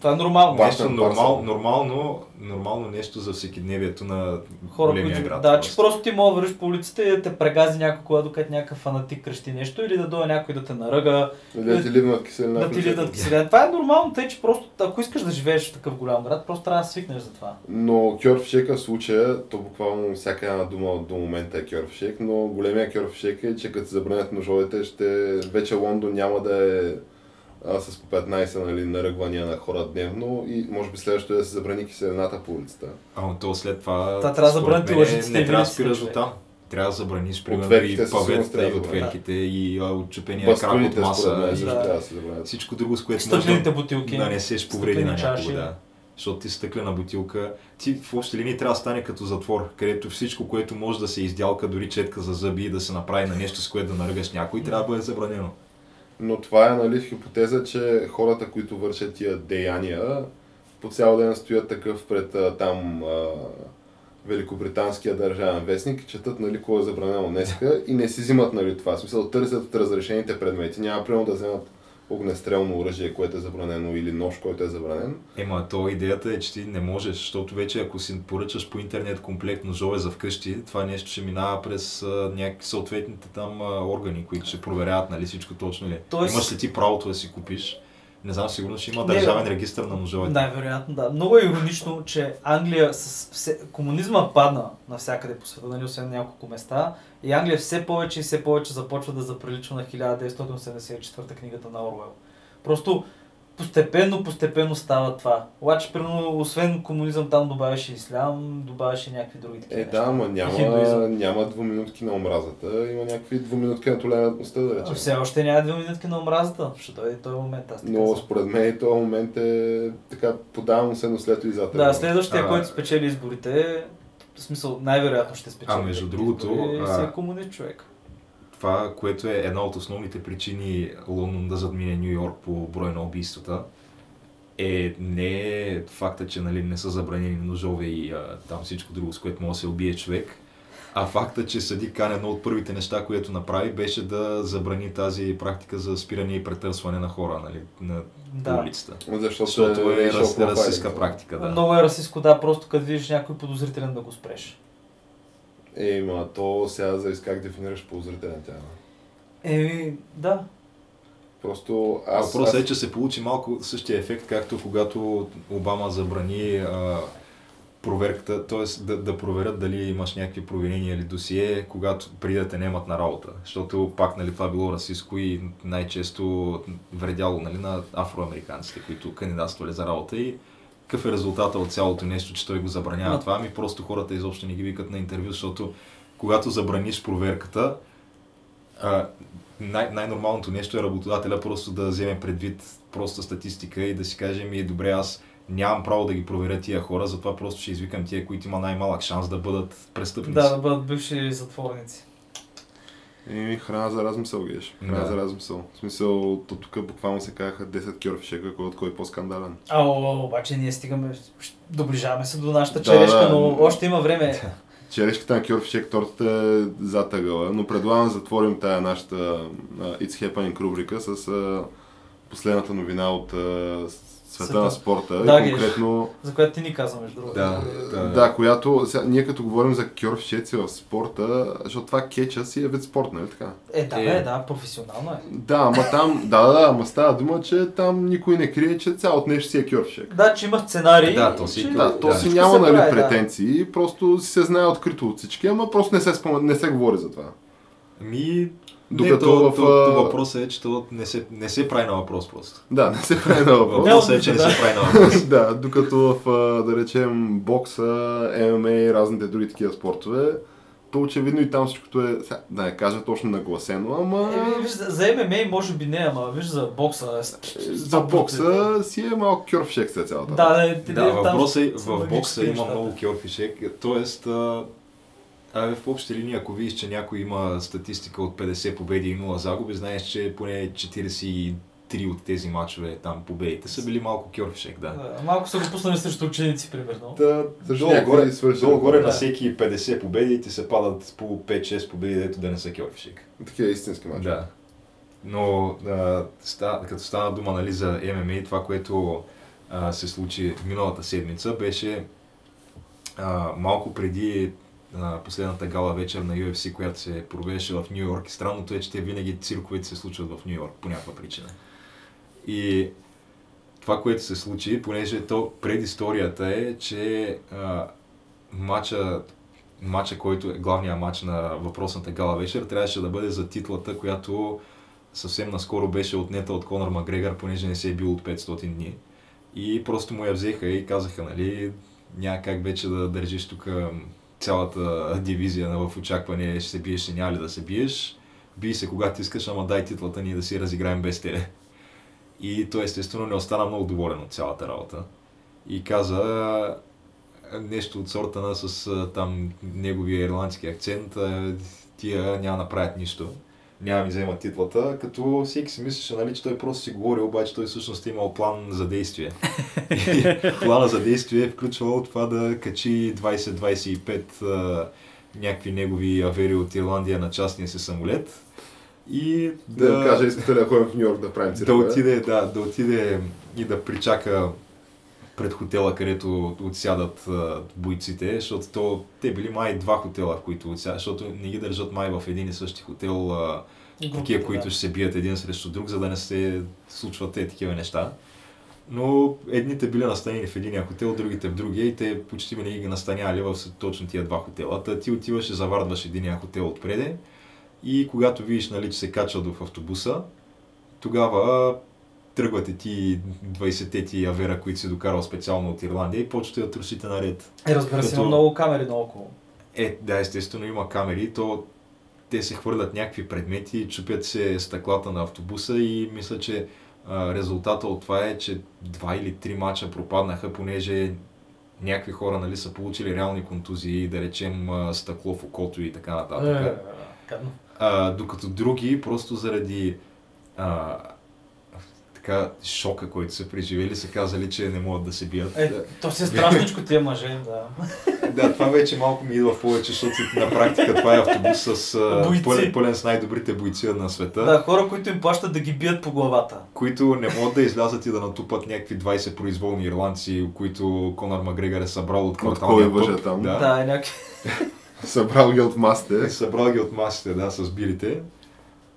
Това е нормално. Нещо Башен нормал, нормално, нормално нещо за всекидневието на Хора, големия които... град. Да, че просто ти мога да вървиш по улицата и да те прегази някой, когато докато някакъв фанатик крещи нещо, или да дойде някой да те наръга, Или да ти ливнат киселина. да ти лидат киселина. Това е нормално, тъй че просто ако искаш да живееш в такъв голям град, просто трябва да свикнеш за това. Но кьорфшека в случая, то буквално всяка една дума до момента е кьорфшек, но големия кьорфшек е, че като се забранят ножовете, ще вече Лондон няма да е а, с по 15 нали, наръгвания на хора дневно и може би следващото е да се забрани киселината по улицата. Ама то след това. Та трябва да забраните мен, лъжиците и Не трябва да спираш до там. Трябва да забраниш, примерно, и паветата, и да отверките, и а, отчупения крак от маса. също Да. да се. Всичко друго, с което може да бутилки. нанесеш повреди на някого. Да. Защото ти стъклена бутилка, ти в общи линии трябва да стане като затвор, където всичко, което може да се издялка, дори четка за зъби и да се направи на нещо, с което да наръгаш някой, трябва да бъде забранено. Но това е нали, хипотеза, че хората, които вършат тия деяния, по цял ден стоят такъв пред там а, Великобританския държавен вестник, четат нали, кой е забранено днеска и не си взимат нали, това. В смисъл, търсят от разрешените предмети. Няма примерно да вземат огнестрелно оръжие, което е забранено, или нож, който е забранен. Ема, то идеята е, че ти не можеш, защото вече ако си поръчаш по интернет комплект ножове за вкъщи, това нещо ще минава през а, някакви съответните там а, органи, които ще проверяват нали всичко точно ли. е. Тоест- Имаш ли ти правото да си купиш? Не знам, сигурно ще има държавен регистр на ножовете. Най-вероятно, да. Много е иронично, че Англия с все... комунизма падна навсякъде по света, нали, освен няколко места. И Англия все повече и все повече започва да заприличва на 1984 книгата на Орвел. Просто постепенно, постепенно става това. Обаче, примерно, освен комунизъм, там добавяше ислям, добавяше някакви други такива Е, неща. да, ама И няма, хиндуизъм. няма двуминутки на омразата, има някакви двуминутки на толерантността, да речем. Все още няма две минутки на омразата. Ще дойде този момент. Аз така Но съм. според мен и този момент е така подавам се наследство и зад Да, следващия, А, който спечели изборите, в смисъл най-вероятно ще спечели. А, между другото, избори, а- си е комунист човек. Това, което е една от основните причини Лондон да задмине Нью Йорк по брой на убийствата, е не е факта, че нали, не са забранени ножове и а, там всичко друго, с което може да се убие човек, а факта, че Съди Кан едно от първите неща, което направи, беше да забрани тази практика за спиране и претърсване на хора нали, на Да. улицата. Защото, Защото е profiling. расистска практика. Да. Много е расистско, да, просто като видиш някой подозрителен да го спреш. Е, ма то сега зависи как дефинираш ползрителен тя. Еми, да. Просто аз... въпросът аз... е, че се получи малко същия ефект, както когато Обама забрани а, проверката, т.е. Да, да проверят дали имаш някакви провинения или досие, когато преди да те немат на работа. Защото пак нали, това било расистско и най-често вредяло нали, на афроамериканците, които кандидатствали за работа и какъв е резултата от цялото нещо, че той го забранява това, ми просто хората изобщо не ги викат на интервю, защото когато забраниш проверката, а, най- най-нормалното нещо е работодателя просто да вземе предвид проста статистика и да си каже ми, добре, аз нямам право да ги проверя тия хора, затова просто ще извикам тия, които има най-малък шанс да бъдат престъпници. Да, да бъдат бивши затворници. И храна за размисъл, геш. Храна Да. за размисъл. В смисъл, то тук буквално се казаха 10 кьорфишека, кой от кой е по-скандален. А, о, обаче ние стигаме, доближаваме се до нашата Да, черешка, да. но още има време. Черешката на кьорфишек тортата е зад ъгъла, но предлагам да затворим тая нашата It's Happening рубрика с последната новина от света на спорта. Да, и конкретно, За която ти ни каза, между другото. Да, да. да, която, сега, ние като говорим за кьорфишеци в спорта, защото това кеча си е вид спорт, нали така? Е, да, Е. да, професионално е. Да, ама там, да, да, да, ама става дума, че там никой не крие, че цялото нещо си е кьорфишек. Да, че има сценарий. Да, то си- че- Да, то Да. си няма нали, прави, да. претенции, просто си се знае открито от всички, ама просто не се, спомен, не се говори за това. Ми, Докато не, то, в, то, то, въпросът е, че то не се, не се прави на въпрос просто. Да, не се прави на въпрос. Въпросът е, че не да. се прави на въпрос. да, докато в, да речем, бокса, ММА и разните други такива спортове, то очевидно и там всичкото е, да не кажа точно нагласено, ама Е, виж, за за ММА може би не, ама виж за бокса. е за бокса си е малко кьорфшек се цялата. Да, да, Да, там въпросът е, в бокса има много кьорфишек, т.е. Абе, в общи линии, ако видиш, че някой има статистика от 50 победи и 0 загуби, знаеш, че поне 43 от тези матчове там победите са били малко кьорфишек, да. Да, малко са го пуснали срещу ученици, примерно. Да, долу, горе, долу горе Да. на всеки 50 победи ти се падат по 5-6 победи, дето да не са кьорфишек. Такива истински мачове. Да. Но а, ста, като стана дума нали, за ММА, това, което а, се случи миналата седмица, беше а, малко преди а, последната гала вечер на UFC, която се провеждаше в Нью Йорк. Странното е, че те винаги цирковете се случват в Нью Йорк по някаква причина. И това, което се случи, понеже то предисторията е, че а, матча, матча, който е главният матч на въпросната гала вечер, трябваше да бъде за титлата, която съвсем наскоро беше отнета от Конор Макгрегор, понеже не се е бил от 500 дни. И просто му я взеха и казаха, нали, няма как вече да държиш тук цялата дивизия в очакване, ще се биеш, ще няма ли да се биеш. Бий се когато искаш, ама дай титлата ни да си разиграем без тебе. И той естествено не остана много доволен от цялата работа. И каза нещо от сорта на с там неговия ирландски акцент, тия няма направят нищо. Няма ми вземат титлата, като всеки си мислеше, нали, че той просто си говори, обаче той всъщност е имал план за действие. И плана за действие е включвал това да качи 20-25 а, някакви негови авери от Ирландия на частния си самолет и Да, да кажа, искате да ходим в Нью Йорк да правим да циркове? отиде, да, да отиде и да причака пред хотела, където отсядат а, бойците, защото то, те били май два хотела, в които отсядат, защото не ги държат май в един и същи хотел, а, Групата, такива, които да. ще се бият един срещу друг, за да не се случват те такива неща. Но едните били настанени в единия хотел, другите в другия и те почти винаги ги настаняли в точно тия два хотела. Та ти отиваш и завардваш единия хотел отпреде и когато видиш, нали, че се качват в автобуса, тогава тръгвате ти 20-те ти авера, които си докарал специално от Ирландия и почвате да трусите наред. Е, разбира се, Като- има много камери наоколо. Е, да, естествено има камери, то те се хвърлят някакви предмети, чупят се стъклата на автобуса и мисля, че а, резултата от това е, че два или три мача пропаднаха, понеже някакви хора нали, са получили реални контузии, да речем стъкло в окото и така нататък. Е. А, докато други, просто заради а, така шока, който са преживели, са казали, че не могат да се бият. Е, то си е страшничко тия мъже, да. Да, това вече малко ми идва в повече, защото на практика това е автобус с Бойци. пълен, пълен с най-добрите бойци на света, Да, хора, които им плащат да ги бият по главата. които не могат да излязат и да натупат някакви 20 произволни ирландци, които Конор Макгрегор е събрал от кварталния кой въже пъб. там? Да. Да, е някакви... Събрал ги от масите. Е, Събрал ги от масите, да, с бирите.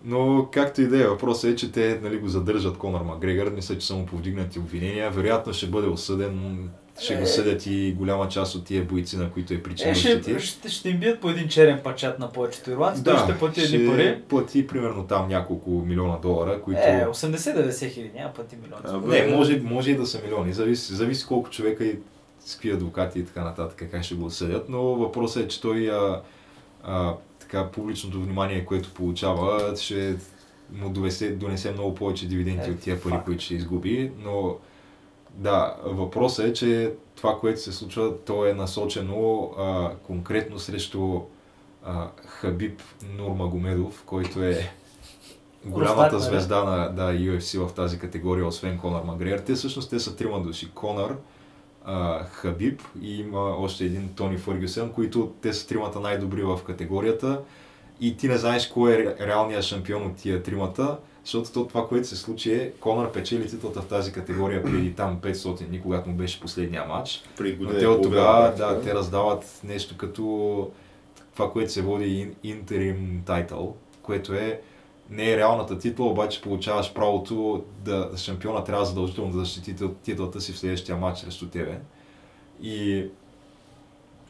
Но както и да е, въпросът е, че те нали, го задържат Конор Макгрегор, мисля, че са му повдигнати обвинения, вероятно ще бъде осъден, ще го съдят и голяма част от тия бойци, на които е Е, причинил ще, щети. ще, ще им бият по един черен пачат на повечето ирландци, той ще плати едни пари. плати примерно там няколко милиона долара, които... Е, 80-90 хиляди, няма пъти милиони. А, Не, може, може и да са милиони, зависи, зависи колко човека и с какви адвокати и така нататък, как ще го осъдят, но въпросът е, че той а, а, така, публичното внимание, което получава, ще му довесе, донесе много повече дивиденти Е, от тия пари, факт. които ще изгуби, но Да, въпросът е, че това, което се случва, то е насочено а, конкретно срещу а, Хабиб Нурмагомедов, който е голямата звезда на да, UFC в тази категория, освен Конор Магрегор. Те всъщност те са трима души. Конор, а, Хабиб. И има още един Тони Фъргюсън, които те са тримата най-добри в категорията. И ти не знаеш кой е ре- реалният шампион от тия тримата, защото то, това, което се случи е, Конор печели титлата в тази категория преди там 500 дни, когато му беше последния матч. Но те от половина, тогава, да, те раздават нещо като това, което се води интерим тайтъл, което е не е реалната титла, обаче получаваш правото да шампиона трябва задължително да защити титл- титлата си в следващия матч срещу тебе. И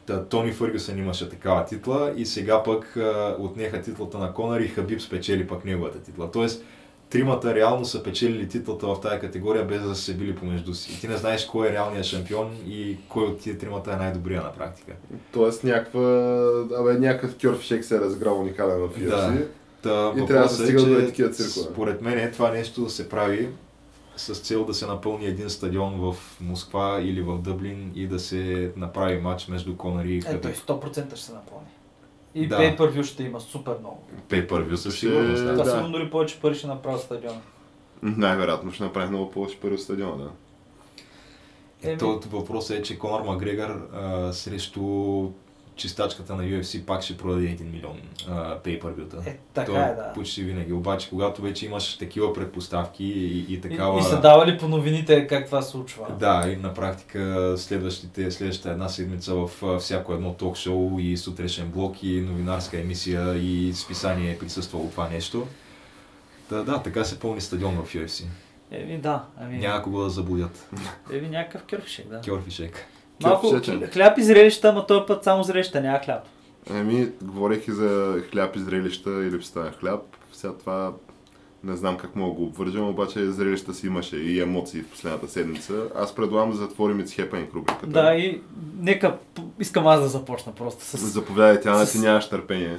Та, Тони Фъргюсън имаше такава титла и сега пък а, отнеха титлата на Конър и Хабиб спечели пък неговата титла. Тоест, тримата реално са печелили титлата в тази категория без да са се били помежду си. И ти не знаеш кой е реалният шампион и кой от тия тримата е най-добрия на практика. Тоест някаква, абе, някакъв кьорфшек се е разграл уникален в UFC. Да. Та, И трябва да се въпросът стига до че такива циркове. Според мен е това нещо се прави с цел да се напълни един стадион в Москва или в Дъблин и да се направи матч между Конър и Е, Хабиб. той 100% ще се напълни. И Да. да. pay-per-view ще има супер много. Pay-per-view със Ще- сигурност. Да. Това да. сигурно дори повече пари ще направи стадиона. Най-вероятно ще направи много повече пари от стадиона, да. Еми, То, въпросът е, че Конор Макгрегор а, срещу чистачката на UFC пак ще продаде 1 милион а, pay-per-view-та. Е, така То е, да. Почти винаги. Обаче, когато вече имаш такива предпоставки и, и И, такава... и са давали по новините как това се случва. Да, и на практика следващите, следващата една седмица в всяко едно ток-шоу и сутрешен блок и новинарска емисия и списание е присъствало това нещо. Да, да, така се пълни стадион в UFC. Еми да, ами, Няма кого да заблудят. еми някакъв кърфишек, да. Кьорфишек. Малко Кьорфишечен. хля- хляб и зрелища, ама този път само зрелища, няма хляб. Еми, говорейки за хляб и зрелища и липсата на хляб, сега това не знам как мога го обвържам, обаче зрелища си имаше и емоции в последната седмица. Аз предлагам да затворим It's Happening рубриката. Да, и нека, искам аз да започна просто с... Заповядайте, Ана, С- ти нямаш търпение.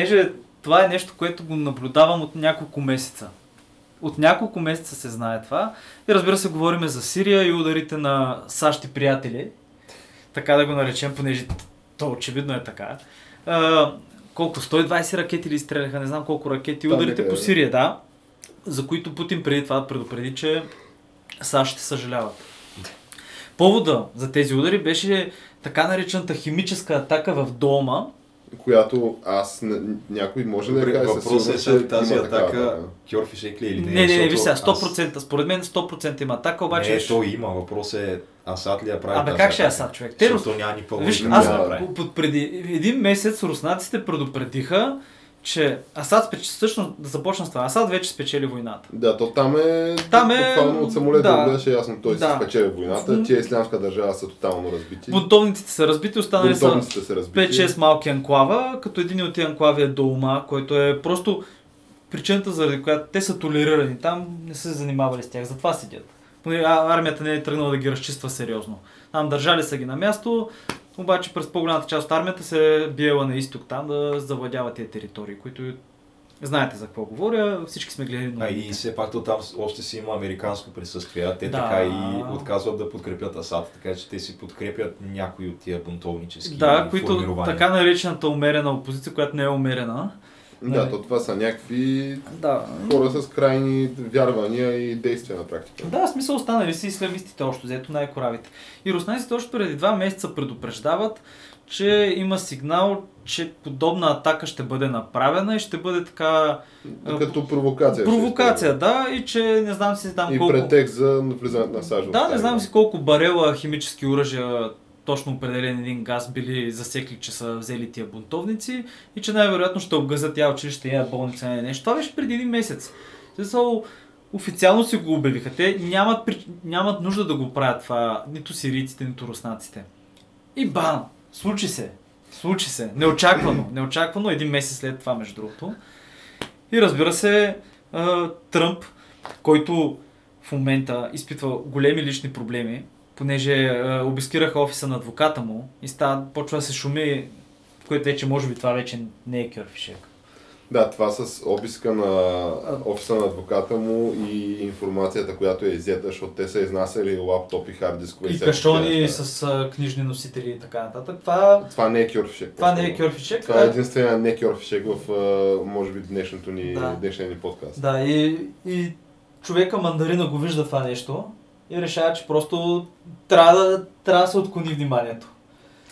Понеже това е нещо, което го наблюдавам от няколко месеца. От няколко месеца се знае това. И разбира се, говориме за Сирия и ударите на САЩ и приятели. Така да го наречем, понеже то очевидно е така. А, колко? 120 ракети ли изстреляха? Не знам колко ракети. Там Ударите някъде, по да. Сирия, да. За които Путин преди това предупреди, че САЩ ще съжаляват. Повода за тези удари беше така наречената химическа атака в дома, Която аз, някой може да каже със Въпросът е сега тази такава атака, Кьорфишек ли е или не? Не, не, не, виж сега, Защото 100%. Според мен 100% има атака, обаче... не, виж- то има. Въпросът е Асад ли я прави Абе как ще е атака? Асад, човек? Те Защото няма никаква Виж, логика аз да преди един месец руснаците предупредиха, че Асад спеч... всъщност да започна с това. Асад вече спечели войната. Да, то там е, Там е- буквално от самолета да. беше ясно, той Да. спечели войната, тия ислямска държава са тотално разбити. Бунтовниците са разбити, останали са са разбити. 5-6 малки анклава, като един от тия анклави е Долма, който е просто причината, заради която те са толерирани там, не са се занимавали с тях, затова седят. А- армията не е тръгнала да ги разчиства сериозно. Там държали са ги на място, обаче през по-голямата част от армията се биела на изток там да завладява тези територии, които знаете за какво говоря, всички сме гледали А и все пак то там още си има американско присъствие, а те Да. така и отказват да подкрепят Асад, така че те си подкрепят някои от тия бунтовнически Да, които така наречената умерена опозиция, която не е умерена. Да, Нали? то това са някакви Да, хора с крайни вярвания и действия на практика. Да, в смисъл останали си исламистите още, взето най-коравите. И руснаците още преди два месеца предупреждават, че има сигнал, че подобна атака ще бъде направена и ще бъде така... Като провокация. Провокация, да, и че не знам си там И колко... претекст за влизането на САЩ. Да, не знам си колко барела химически оръжия точно определен един газ били засекли, че са взели тия бунтовници и че най-вероятно ще обгазят тя училище, я болница, не нещо. Това беше преди един месец. Смисъл, официално си го обявиха. Те нямат, нямат нужда да го правят това, нито сирийците, нито руснаците. И бам! Случи се. Случи се. Неочаквано. Неочаквано. Един месец след това, между другото. И разбира се, Тръмп, който в момента изпитва големи лични проблеми понеже е, обискираха офиса на адвоката му и става, почва да се шуми, което вече може би това вече не е кьорфишек. Да, това с обиска на офиса на адвоката му и информацията, която е иззета, защото те са изнасяли лаптопи, хард дискове И кашони с а, книжни носители и така нататък. Това, Това не е кьорфишек. това не е кьорфишек. Това е единствения не кьорфишек в, а, може би, днешното ни, Да. днешния ни подкаст. Да, и, и човека мандарина го вижда това нещо и решава, че просто трябва да, трябва да се отклони вниманието.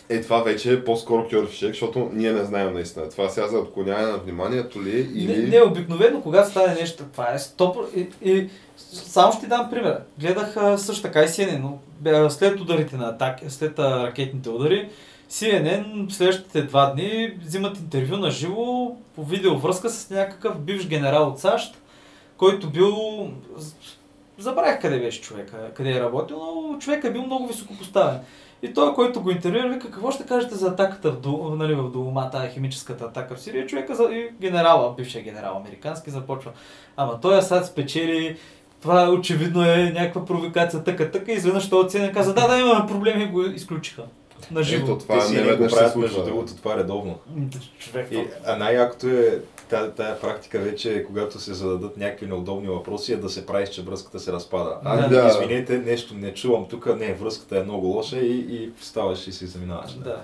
Е, това вече е по-скоро кьорфишек, защото ние не знаем наистина. Това сега за отклоняване на вниманието ли е или... Не, не, обикновено, когато стане нещо, това е стоп. И, и само ще ти дам пример. Гледах а, също така и CNN, но след ударите на атаки, след а, ракетните удари, CNN следващите два дни взимат интервю на живо по видеовръзка с някакъв бивш генерал от САЩ, който бил... Забравих къде беше човека, къде е работил, но човек е бил много високо поставен. И той, който го интервюира, вика, какво ще кажете за атаката в, Ду, нали, в тая химическата атака в Сирия? Човека за, и генерала, бившия генерал американски, започва. Ама той Асад спечели, това очевидно е някаква провокация, тъка, тъка, изведнъж той оценя каза, да, да, имаме проблеми го изключиха. На живо. Ето, това Те си не го правят, между другото, това редовно. Човек, И, а най-якото е тая, тая практика вече, когато се зададат някакви неудобни въпроси, е да се правиш, че връзката се разпада. А, Да. извинете, нещо не чувам тук, не, връзката е много лоша и, и ставаш и си заминаваш. да.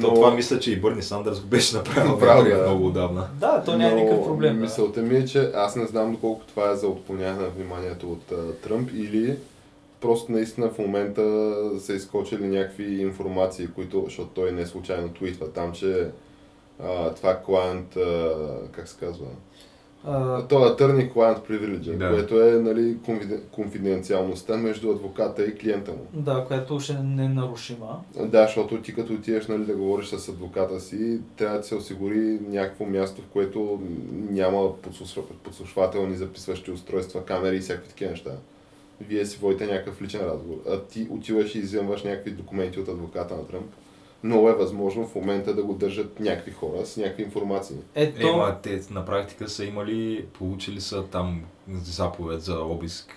То това мисля, че и Бърни Сандърс го беше направил някъде да. много отдавна. Да, то няма Но никакъв проблем. Да. Мисълта ми е, че аз не знам доколко това е за отклоняване на вниманието от а, Тръмп или просто наистина в момента са изкочили някакви информации, които, защото той не случайно твитва там, че а, това клиент, а, как се казва, А, това е attorney client privilege, Да. което е нали, конфиден- конфиденциалността между адвоката и клиента му. да, която ще не е нарушима. Да, защото ти като отидеш нали, да говориш с адвоката си, трябва да се осигури някакво място, в което няма подслушва- подслушвателни записващи устройства, камери и всякакви такива неща. Вие си водите някакъв личен разговор, а ти отиваш и изземваш някакви документи от адвоката на Тръмп. Много е възможно в момента да го държат някакви хора с някакви информации. Ето, Ема, те на практика са имали, получили са там заповед за обиск.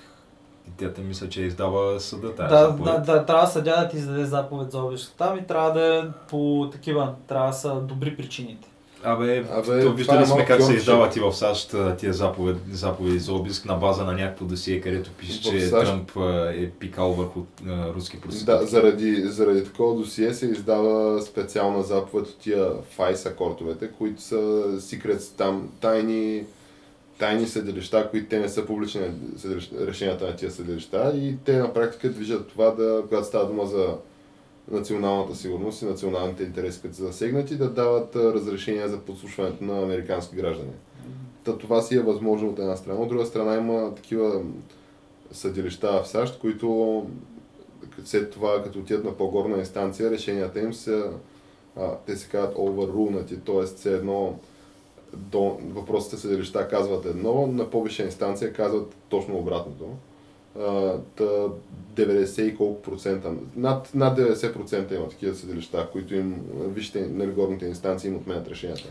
И тя те мисля, че издава съда тази да, заповед. да, да, трябва съдя да ти издаде заповед за обиск там и трябва да е по такива, трябва да са добри причините. Абе, Абе, то виждали е сме как се издават и в САЩ тия заповед, заповеди за обиск на база на някакво досие, където пише, че САЩ- Тръмп е пикал върху а, руски проститутки. Да, заради, заради такова досие се издава специална заповед от тия FISA кортовете, които са secrets, там тайни, тайни съдилища, които те не са публични решенията на тия съдилища и те на практика движат това да, когато става дума за националната сигурност и националните интереси, които са засегнати, да дават разрешения за подслушването на американски граждани. Та това си е възможно от една страна. От друга страна има такива съдилища в САЩ, които след това, като отидат на по-горна инстанция, решенията им са, а, те се казват overrulnати, т.е. все едно до, въпросите съдилища казват едно, на по-висша инстанция казват точно обратното. А, та 90 и колко процента, над, над 90% има такива съдилища, които им висшите, нали, горните инстанции им отменят решенията.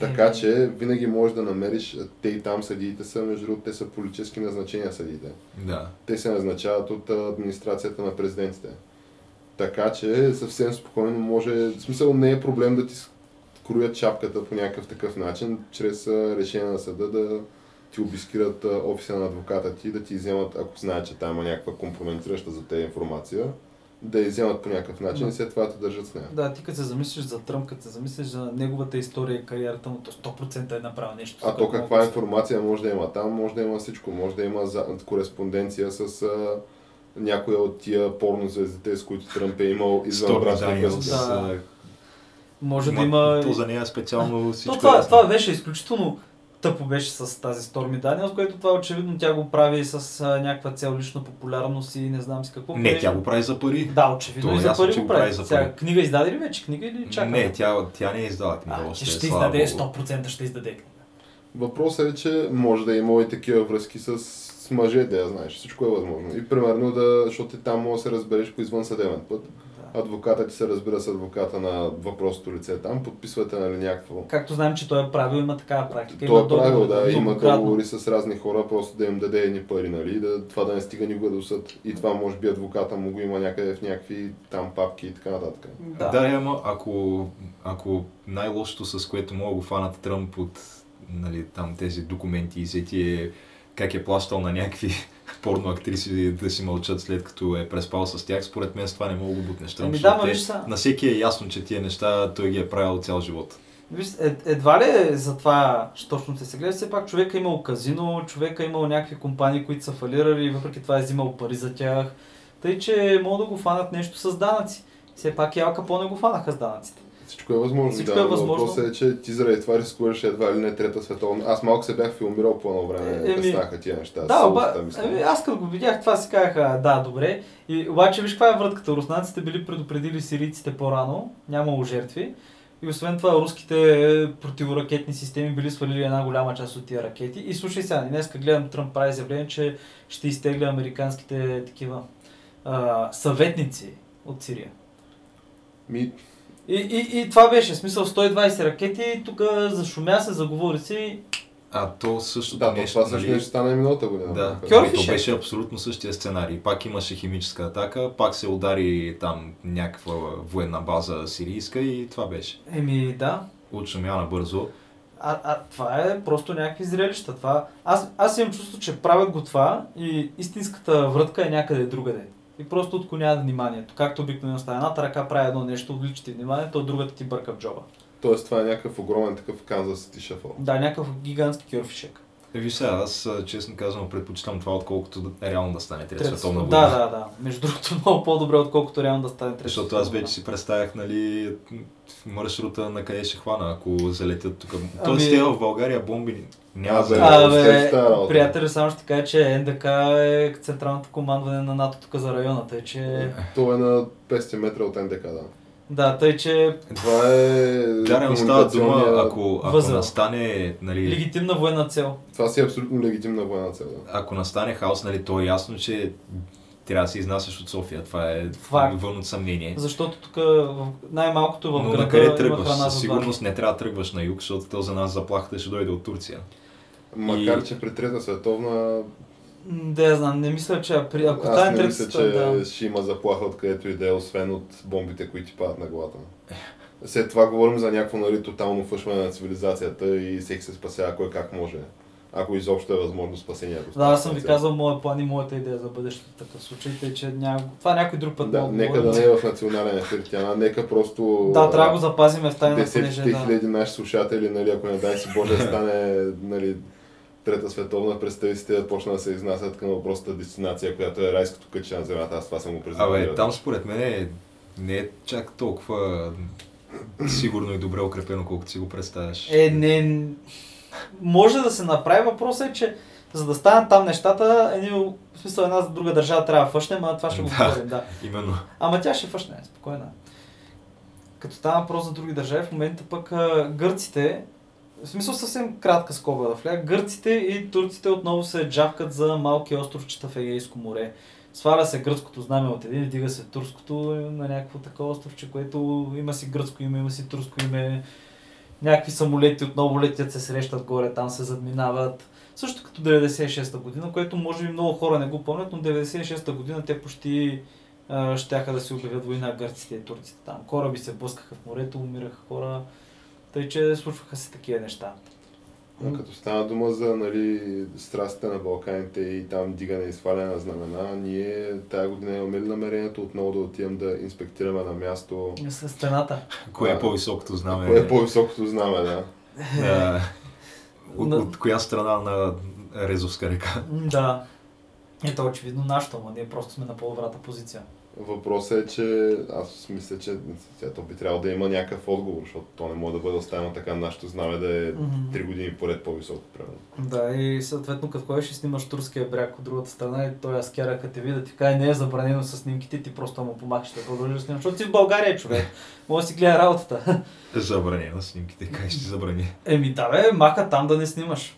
Така че винаги можеш да намериш, те и там съдиите са, между другото, те са политически назначения съдиите Да. те се назначават от администрацията на президентите. Така че съвсем спокойно може, в смисъл не е проблем да ти кроят чапката по някакъв такъв начин, чрез решение на съда да ти обискират офиса на адвоката ти, да ти вземат, ако знаят, че там има някаква компрометираща за те информация, да я вземат по някакъв начин и след това те държат с нея. Да, ти като се замислиш за Тръмп, като се замислиш за неговата история и кариерата му, то 100% е направил нещо. А то каква мога да информация може да има там? Може да има всичко. Може да има за, кореспонденция с а, някоя от тия порнозвездите, с които Тръмп е имал извън брачна връзка. Да. Може да ма- има... То за нея специално всичко То това, е това беше изключително тъпо беше с тази Stormy Daniels, което това очевидно тя го прави с а, някаква цел лична популярност и не знам си какво. Не, Понеже- тя го прави за пари. Да, очевидно То е и за ясно, пари че го прави за Сега, пари. книга издаде ли вече книга или чака? Не, тя, тя не е издала книга а, още. ще слава издаде, Богу. 100% ще издаде книга. Въпросът е, че може да има и такива връзки с, с мъже, да я знаеш. Всичко е възможно. И примерно да, защото ти там може да се разбереш по извън съдебен път. Адвокатът ти се разбира с адвоката на въпросното лице там, подписвате нали някакво. Както знаем, че той е правил, има такава практика. Той е правил, да, има договори с разни хора, просто да им даде едни пари, нали, и да, това да не стига никога до съд. И това може би адвоката му го има някъде в някакви там папки и така нататък. Да. Да, ама ако, ако най-лошото, с което мога да го фанат Тръмп от нали, там тези документи изети е как е плащал на някакви порно актриси да си мълчат след като е преспал с тях, според мен с това не мога да бутнеш Тръмп. Ами да, те- са- На всеки е ясно, че тия неща той ги е правил цял живот. Виж, ед, едва ли е за това ще точно се се гледа, все пак човека е имал казино, човека е имал някакви компании, които са фалирали и въпреки това е взимал пари за тях. Тъй, че могат да го фанат нещо с данъци. Все пак и Ал Капоне го фанаха с данъците. Всичко е възможно. Всичко да, е но възможно. Въпросът е, че ти заради това рискуваш едва ли не трета световна. Аз малко се бях филмирал по едно време, Еми, да станаха тия неща. Да, оба, мисля. ами, аз като го видях това си казах, да, добре. И, обаче виж каква е вратката. Руснаците били предупредили сирийците по-рано, нямало жертви. И освен това руските противоракетни системи били свалили една голяма част от тия ракети. И слушай сега, днес гледам Тръмп прави изявление, че ще изтегля американските такива а, съветници от Сирия. Ми, И, и, и това беше, смисъл 120 ракети, тук зашумя се, заговори си. А то същото да, то нещо, това също нали, нещо стана и миналата година. Да, Кьорфиш Ами, то е. беше абсолютно същия сценарий. Пак имаше химическа атака, пак се удари там някаква военна база сирийска и това беше. Еми да, Отшумя набързо. А, а това е просто някакви зрелища. Това... Аз, аз имам чувство, че правят го това и истинската врътка е някъде другаде. И просто отклоняват вниманието. Както обикновено става. Едната ръка прави едно нещо, отвлича ти вниманието, а другата ти бърка в джоба. Тоест това е някакъв огромен такъв Канзас Сити шафъл. Да, някакъв гигантски кьорфишек. Е, Виж сега, аз честно казвам предпочитам това, отколкото да, реално да стане Трета световна Да, война. да, да. Между другото, много по-добре, отколкото реално да стане трета. Защото аз вече си представях, нали, маршрута на къде ще хвана, ако залетят тук. Ами- Тоест, те в България бомби няма А, за... бе, А, Усещаш бе, тази работа. приятели, само ще кажа, че НДК е централното командване на НАТО тук за района, тъй че... То е на 500 метра от НДК, да. Да, тъй че Това е Да, не остава дума, ако, ако възел. настане, нали, легитимна военна цел. Това си е абсолютно легитимна военна цел. Да. ако настане хаос, нали, то е ясно, че трябва да се изнасяш от София. Това е Факт. вън от съмнение. Защото тук най-малкото в Но града на къде тръгваш? Със сигурност не трябва да тръгваш на юг, защото то за нас заплахата ще дойде от Турция. Макар, И- че при Трета световна Да, я знам, не мисля, че при- ако аз стане не мисля, че да. ще има заплаха откъдето и да е, освен от бомбите, които ти падат на главата. След това говорим за някакво нали, тотално фъшване на цивилизацията и всеки се спасява кой как може. Ако изобщо е възможно спасение. ако Да, аз съм ви казал моя план и моята идея за бъдещето в такъв случай, тъй че няма... това някой друг път Да, нека да не е в национален ефир, Тяна, нека просто... Да, трябва да го запазим в тайна, понеже десетките да. хиляди наши слушатели, нали, ако не дай си Боже, стане нали, Трета световна, представи си те да почна да се изнасят към въпросната дестинация, която е райското кътче на земята. Аз това съм го признал. Абе, там според мен е, не е чак толкова сигурно и добре укрепено, колкото си го представяш. Е, не... Може да се направи, въпросът е, че за да станат там нещата, едни, в смисъл една за друга държава трябва да фъшнем, а това ще го Да. говорим, да. Именно. Ама тя ще фъшне, спокойно. Като става въпрос за други държави, в момента пък гърците, в смисъл съвсем кратка скоба да вля, гърците и турците отново се джавкат за малки островчета в Егейско море. Сваля се гръцкото знаме от един, вдига се турското на някакво такова островче, което има си гръцко име, има си турско име. Някакви самолети отново летят, се срещат горе, там се задминават. Също като 96-та година, което може би много хора не го помнят, но 96-та година те почти щяха да си обявят война гърците и турците там. Кораби се блъскаха в морето, умираха хора. Тъй, че случваха се такива неща. А като стана дума за нали, страстите на Балканите и там дигане и сваляне на знамена, ние тая година имаме ли намерението отново да отидем да инспектираме на място С стената. Кое е по-високото знаме? кое е по-високото знаме, да. Да. От, На- от коя страна на Резовска река? Да. Ето очевидно нашето, ама ние просто сме на по-добрата позиция. Въпросът е, че аз мисля, че то би трябвало да има някакъв отговор, защото то не може да бъде оставено така нашето знаме да е Мгм. 3 години поред по-високо, примерно. Да, и съответно като ходиш и снимаш турския бряг от другата страна и той аскера като те види да ти каже не е забранено с снимките, ти просто му помахаш да продължиш да снимаш, защото си в България човек. Може да си гледа работата. Забранено снимките, как ще ти забрани? Еми да бе, маха там да не снимаш.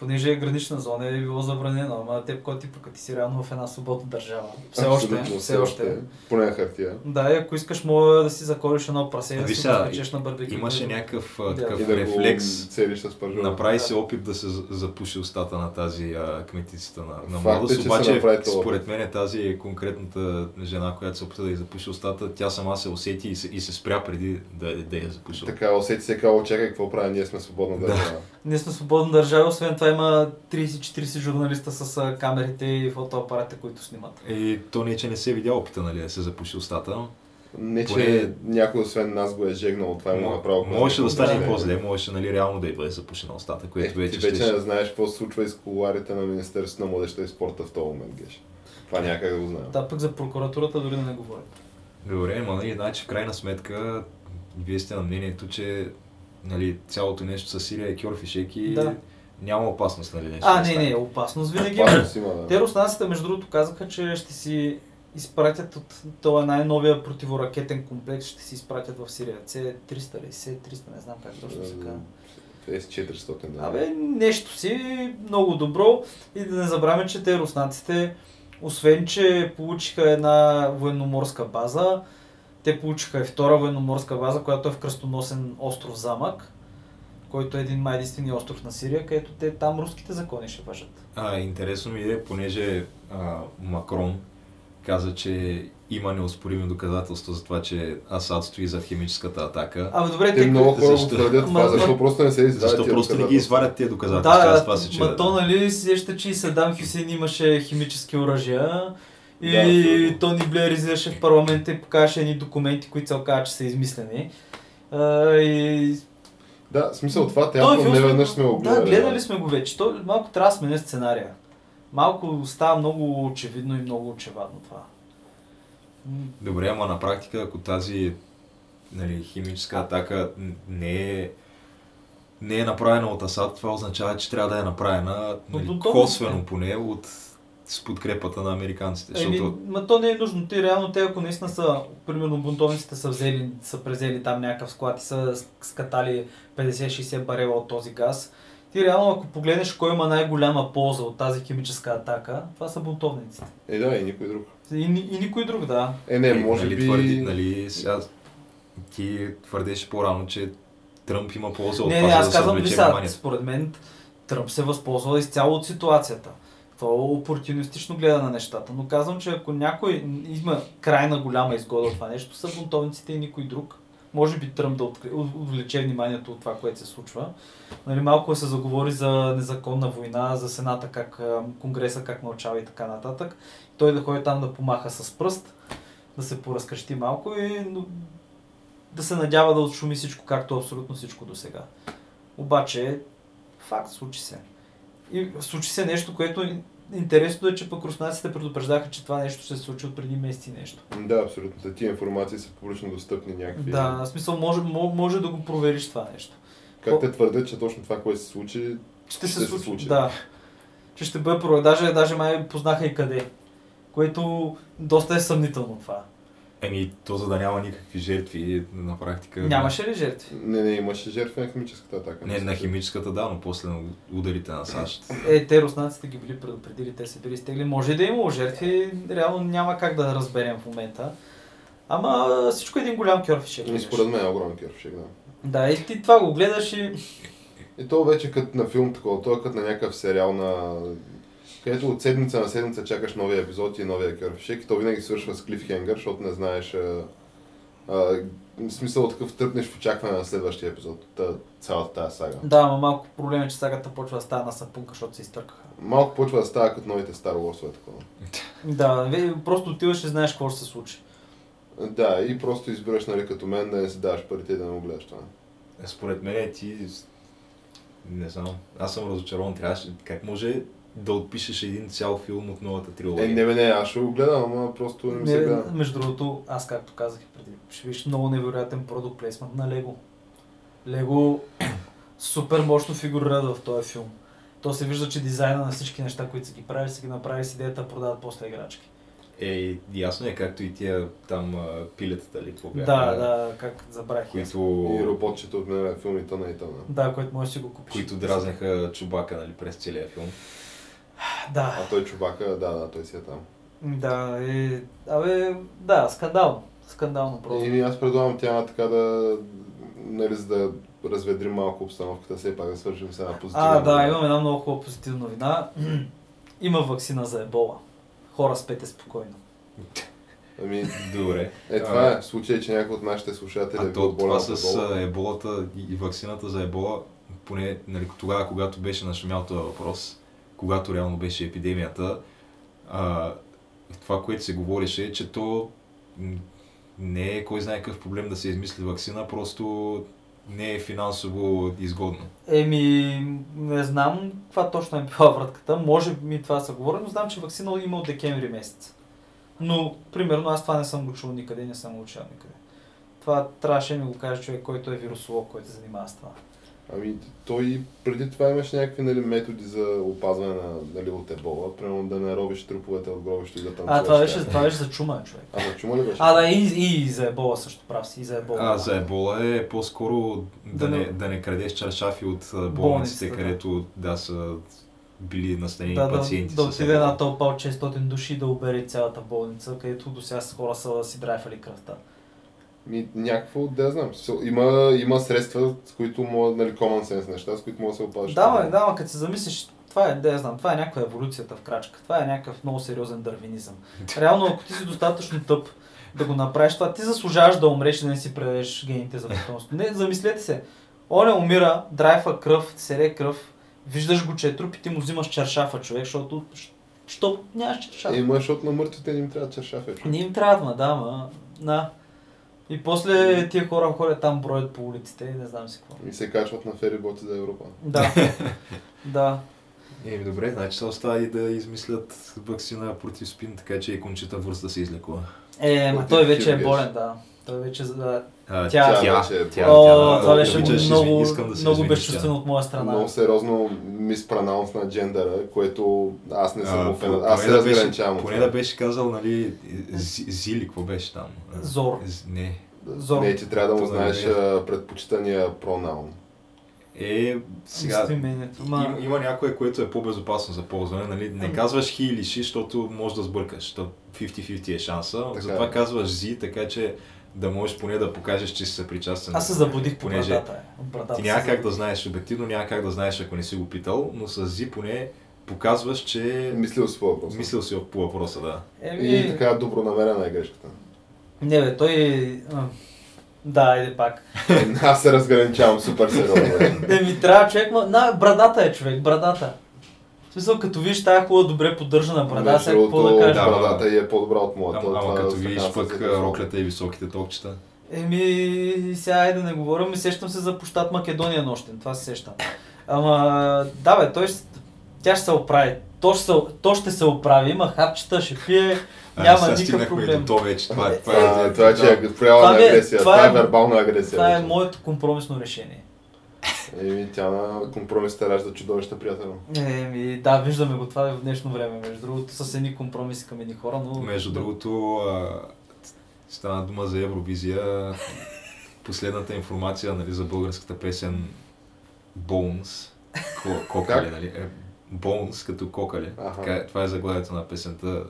Понеже е гранична зона е било забранено, ама теб кой ти пък ти си реално в една свободна държава. Все още, все още. Поне на хартия. Да, и ако искаш, мога да си закориш едно прасе и да Виж си спечеш на барбекю. Имаше някакъв а, Да. такъв да рефлекс. Направи Да. се опит да се за- запуши устата на тази а, кметицата на, на е, Младост, се обаче според мен тази е конкретната жена, която се опита да й запуши устата, тя сама се усети и се, и се спря преди да, да я запуши. Така, усети се казал, чакай, какво правя, ние сме свободна Да. Ние сме свободна държава, освен това има 30-40 журналиста с камерите и фотоапарати, които снимат. И то не, че не се е видял опита, нали, да се запуши устата. Не, че Поне- някой освен нас го е жегнал, това е му направо. Можеше да стане Да. по-зле, можеше нали, реално да й бъде запушена устата, което е, вече ти вече ще... не знаеш какво се случва из коларите на Министерството на младеща и спорта в този момент, Геш. Това някак да го знаем. Да, пък за прокуратурата дори да не говорим. Добре, ма нали, значи в крайна сметка вие сте на мнението, че нали, цялото нещо с Сирия е кьорфишек и Да. няма опасност, нали? Нещо А, не, не, опасност винаги има. Опасност има, да. Те руснаците, между другото, казаха, че ще си изпратят от този най-новия противоракетен комплекс, ще си изпратят в Сирия. C-300 ли? C-300, не знам как точно се казва. S400, да. Абе, нещо си много добро и да не забравяме, че те руснаците, освен че получиха една военноморска база, те получиха и втора военноморска база, която е в кръстоносен остров Замък, който е един май единствения остров на Сирия, където те там руските закони ще въжат. А, интересно ми е, понеже а, Макрон каза, че има неоспорими доказателства за това, че Асад стои зад химическата атака. Абе, добре, Те те, много хора Защо? твърдят това, защо просто не се извадят Защо просто не ги извадят тия доказателства? Да, Аз това се ма чудя. то нали сеща, че и Садам Хюсейн имаше химически оръжия и Да. Тони Блер излезеше в парламента и покаже едни документи, които се оказа, че са измислени. А, и... Да, в смисъл това театър не веднъж сме го гледали. Да, гледали сме го вече. То, малко трябва да сменя сценария. Малко става много очевидно и много очевадно това. Добре, ама на практика, ако тази нали, химическа атака не е не е направена от Асад, това означава, че трябва да е направена нали, косвено не. поне от с подкрепата на американците. Еми, Защото ма то не е нужно. Те реално, те ако наистина са, примерно бунтовниците са взели, са презели там някакъв склад и са скатали 50-60 барела от този газ, ти реално ако погледнеш кой има най-голяма полза от тази химическа атака, това са бунтовниците. Е, да, и никой друг. И, и никой друг, да. Е, не, може нали, би... твърди, нали, сега ти твърдеше по-рано, че Тръмп има полза от Не, това, не, аз да се казвам, вниманието. според мен Тръмп се възползва изцяло от ситуацията. Е опортунистично гледа на нещата. Но казвам, че ако някой има крайна голяма изгода от това нещо, са бунтовниците и никой друг. Може би Тръмп да отвлече вниманието от това, което се случва. Нали, малко се заговори за незаконна война, за Сената, как Конгреса как мълчава и така нататък. Той да ходи там да помаха с пръст, да се поразкрещи малко и да се надява да отшуми всичко, както абсолютно всичко до сега. Обаче, факт, случи се. И случи се нещо, което ин- интересно е, че пък руснаците предупреждаха, че това нещо се случи от преди месеци нещо. Да, абсолютно. Тия информации са публично достъпни някакви. Да, в смисъл може, мо- може да го провериш това нещо. Как те твърдят, че точно това, което се случи, Ще, се, Ще се случи. случи. Да. Че ще бъде проверен. Даже, даже май познаха и къде. Което доста е съмнително това. Еми, то за да няма никакви жертви, на практика... Нямаше ли жертви? не, не имаше жертви на химическата атака. Не, на химическата да, но после на ударите на САЩ. Е, те руснаците ги били предупредили, те се били стегли. Може и да е имало жертви, реално няма как да разберем в момента. Ама всичко е един голям кьорфишек. И според мен е огромен кърфшек, да. Да, и ти това го гледаш и... И то вече като на филм такова, то е като на някакъв сериал на... където от седмица на седмица чакаш новия епизод и новия кърфшек и то винаги свършва с клифхенгър, защото не знаеш... А, а, смисъл такъв тръпнеш в очакване на следващия епизод, та, цялата тази сага. Да, ама малко проблем е, че сагата почва да става на сапунка, защото се изтъркаха. Малко почва да става като новите Star Wars е такова. Да, просто отиваш и знаеш какво ще се случи. Да, и просто избираш, нали, като мен, да не си даваш парите и да не го гледаш това. Е, Според мен ти... Не знам. Аз съм разочарован. Трябваше... Как може да отпишеш един цял филм от новата трилогия? Е, не бе, не, аз ще го гледам, ама просто не ми се Не, гледа. между другото, аз както казах и преди, ще видиш много невероятен продукт плейсмент на Лего. Лего супер мощно фигурира в този филм. То се вижда, че дизайна на всички неща, които са ги правили, са ги направили с идеята да продават после играчки. Е, ясно е, както и тия там пилетата ли, какво бяха, Да, да, как забравих. аз. които, И роботчето от мен филмите на Итана. Да, който може да си го купиш. които дразняха Чубака нали, през целия филм. Да, А той чубака, да, да, той си е там. да, е, абе, да, скандално. Скандално просто. И аз предлагам тя така да, нали, за да разведрим малко обстановката, все пак да свършим с една позитивна. А, да, имам една много хубава позитивна новина. Има вакцина за ебола. Хора, спете спокойно. Ами, Добре. е това е, в случай, че някой от нашите слушатели е А бил то, болен това с ебола. еболата и вакцината за ебола, поне нали, тогава, когато беше нашумял този въпрос, когато реално беше епидемията, а, това, което се говореше, е, че то не е кой знае какъв проблем да се измисли вакцина, просто не е финансово изгодно. Еми, не знам каква точно е била вратката. Може би това са говорили, но знам, че вакцина има от декември месец. Но, примерно, аз това не съм го чул никъде, не съм го учил никъде. Това трябваше да ми го каже човек, който е вирусолог, който се занимава с това. Ами, той преди това имаше някакви нали, методи за опазване на, нали, от ебола, примерно да не робиш труповете от гробището и да танцуваш. А, това беше, това беше за чума, човек. А, за чума ли беше? А, да, и, и за ебола също прав си, и за ебола. А, за ебола е по-скоро да, Да не, да не крадеш чаршафи от болниците, да. където да са били настанени да, да, пациенти. да с отиде една тълпа от 600 души да обере цялата болница, където до сега хора са си драйфали кръвта. Ми, някакво, да знам. Има, има средства, с които могат, нали, common sense неща, с които могат да се опазиш. Да, ма, да, ма, като се замислиш, това е, да я знам, това е някаква еволюцията в крачка. Това е някакъв много сериозен дървинизъм. Реално, ако ти си достатъчно тъп да го направиш това, ти заслужаваш да умреш и да не си предадеш гените за потомство. Не, замислете се. Оня умира, драйфа кръв, сере кръв, виждаш го, че е труп и ти му взимаш чаршафа, човек, защото що нямаш чаршаф. Има, защото на мъртвите не им трябва чаршафи. Не им трябва, да, ма. На. И после тия хора ходят там, броят по улиците и не знам си какво. И се качват на фериботи за Европа. Да. да. Еми добре, значи се остава и да измислят вакцина против спин, така че и Кончита Върст да се излекува. Е, ма той вече е болен, да. Той вече за... А, Тя- Тя вече е тя, О, тя, това беше много, искам да се много безчувствено от моя страна. Много сериозно миспронаунс на джендъра, което аз не съм А, го фен. поне Аз се да беше- разграничавам Поне това. да беше казал, нали, Зи- Зили, какво беше там? Зор. Не. Зор. Не, ти трябва да му знаеш е. предпочитания пронаун. Е, сега, има, има някое, което е по-безопасно за ползване, нали? Не казваш хи или ши, защото можеш да сбъркаш, защото 50-50 е шанса. Така Затова е. казваш зи, така че да можеш поне да покажеш, че си съпричастен. Аз се забудих по понеже брадата. е. Ти няма как да знаеш, обективно няма как да знаеш, ако не си го питал, но с зи поне показваш, че Мислил си по въпроса. мислил си по въпроса, да. Еми, И така добронамерена е грешката. Не бе, той... Да, айде пак. Аз се разграничавам супер сериозно. бе. Не ми трябва човек, ма... На, брадата е човек, брадата. В смисъл, като виж тази хубава, добре поддържана брада, Между сега какво да кажа? Да, Брадата е по-добра от моята. Ама, ама това като видиш пък роклята и високите токчета. Еми, сега айде да не говорим, сещам се за площад Македония нощен, това се сещам. Ама, да бе, той, тя ще се оправи. То ще се, то ще се оправи, има хапчета, ще пие, А, няма сега никакъв проблем. до то вече. Това, е- това, Това, е, това е, че е проява Това на ми е- агресия. това Това е е- вербална агресия. Това е вече. моето компромисно решение. Еми, тя на компромисите ражда чудовища, приятел. Еми, да, виждаме го това в днешно време, между другото, с едни компромиси към едни хора, но... Между другото, а, стана дума за Евровизия. Последната информация нали, за българската песен Bones, ко- кокали, нали? Е, Bones като кокали. Така, е- това е заглавието на песента.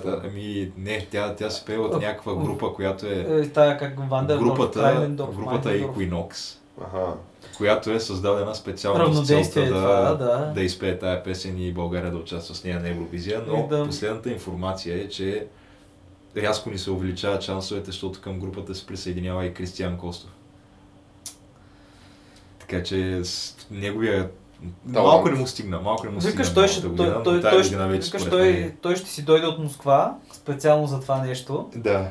Това? Ами не, тя, тя се пее от някаква група, която е Е, тая как Вандер, групата, групата Equinox, Аха. Която е създадена специално с целта е да, това, да. да изпее тая песен и България да участва с нея на Евровизия, но И да- последната информация е, че рязко ни се увеличават шансовете, защото към групата се присъединява и Кристиян Костов. Така че с неговия... Талант. Малко не му стигна, малко не му стигна. Викаш, той ще, той, година, той, той, ще, вече викаш, той, мен- той ще си дойде от Москва, специално за това нещо. Да.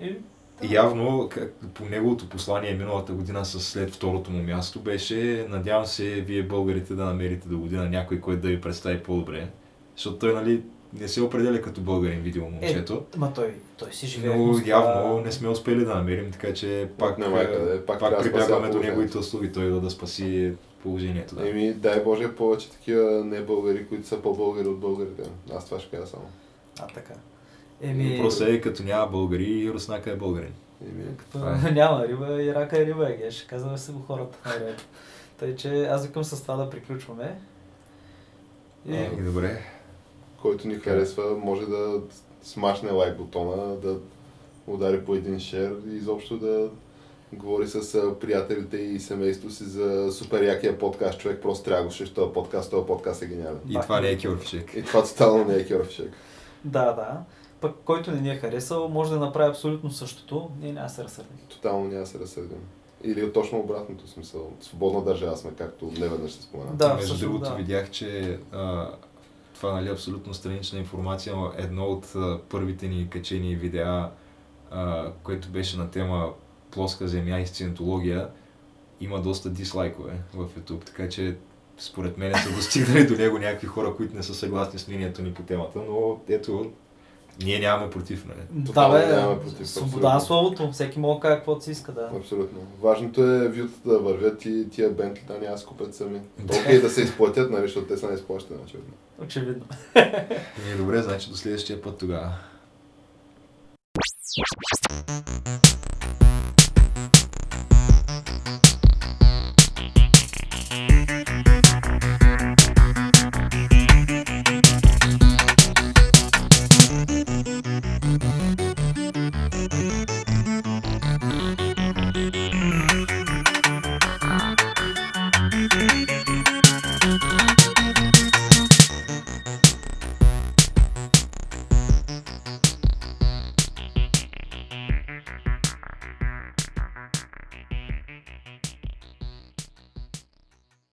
И, Явно, как, по неговото послание миналата година с след второто му място беше, надявам се вие българите да намерите до година някой, който да ви представи по-добре. Защото той, нали, не се определя като българин видео момчето. ма той, той си живее но Москва. явно не сме успели да намерим, така че пак, няма е, къде, пак пак, прибягваме до неговите услуги, той да, да спаси положението. Да. Еми, дай Боже повече такива не българи, които са по-българи от българите. Аз това ще кажа само. А, така. Еми... Просто е като няма българи и Руснака е българин. Еми, като... е. няма риба и рака е риба, е, ще казваме се го хората. Тъй, че аз викам с това да приключваме. И... А, добре. Който ни харесва, може да смашне лайк бутона, да удари по един шер и изобщо да говори с приятелите и семейството си за супер якия подкаст. Човек просто трябва да го този подкаст, този подкаст е гениален. И това не е кьорфишек. И това тотално не е кьорфишек. Да, да. Пък който не ни е харесал, може да направи абсолютно същото. Ние няма се разсърдим. Тотално няма се разсърдим. Или точно обратното смисъл. Свободна държава сме, както не веднъж се спомена. Да, Между другото да. видях, че а, това нали, абсолютно странична информация, но едно от а, първите ни качени видеа, а, което беше на тема плоска земя и сциентология, има доста дислайкове в YouTube, така че според мен са достигнали до него някакви хора, които не са съгласни с мнението ни по темата, но ето, ние нямаме против, нали? Да, бе, нямаме против, свобода на словото. Всеки може да каже каквото си иска, да. Абсолютно. Важното е вютата да вървят и тия бентлита да няма скупят сами. Толкова и да се изплатят, нали, защото те са не изплащат, очевидно. Очевидно. е, добре, значи до следващия път тогава.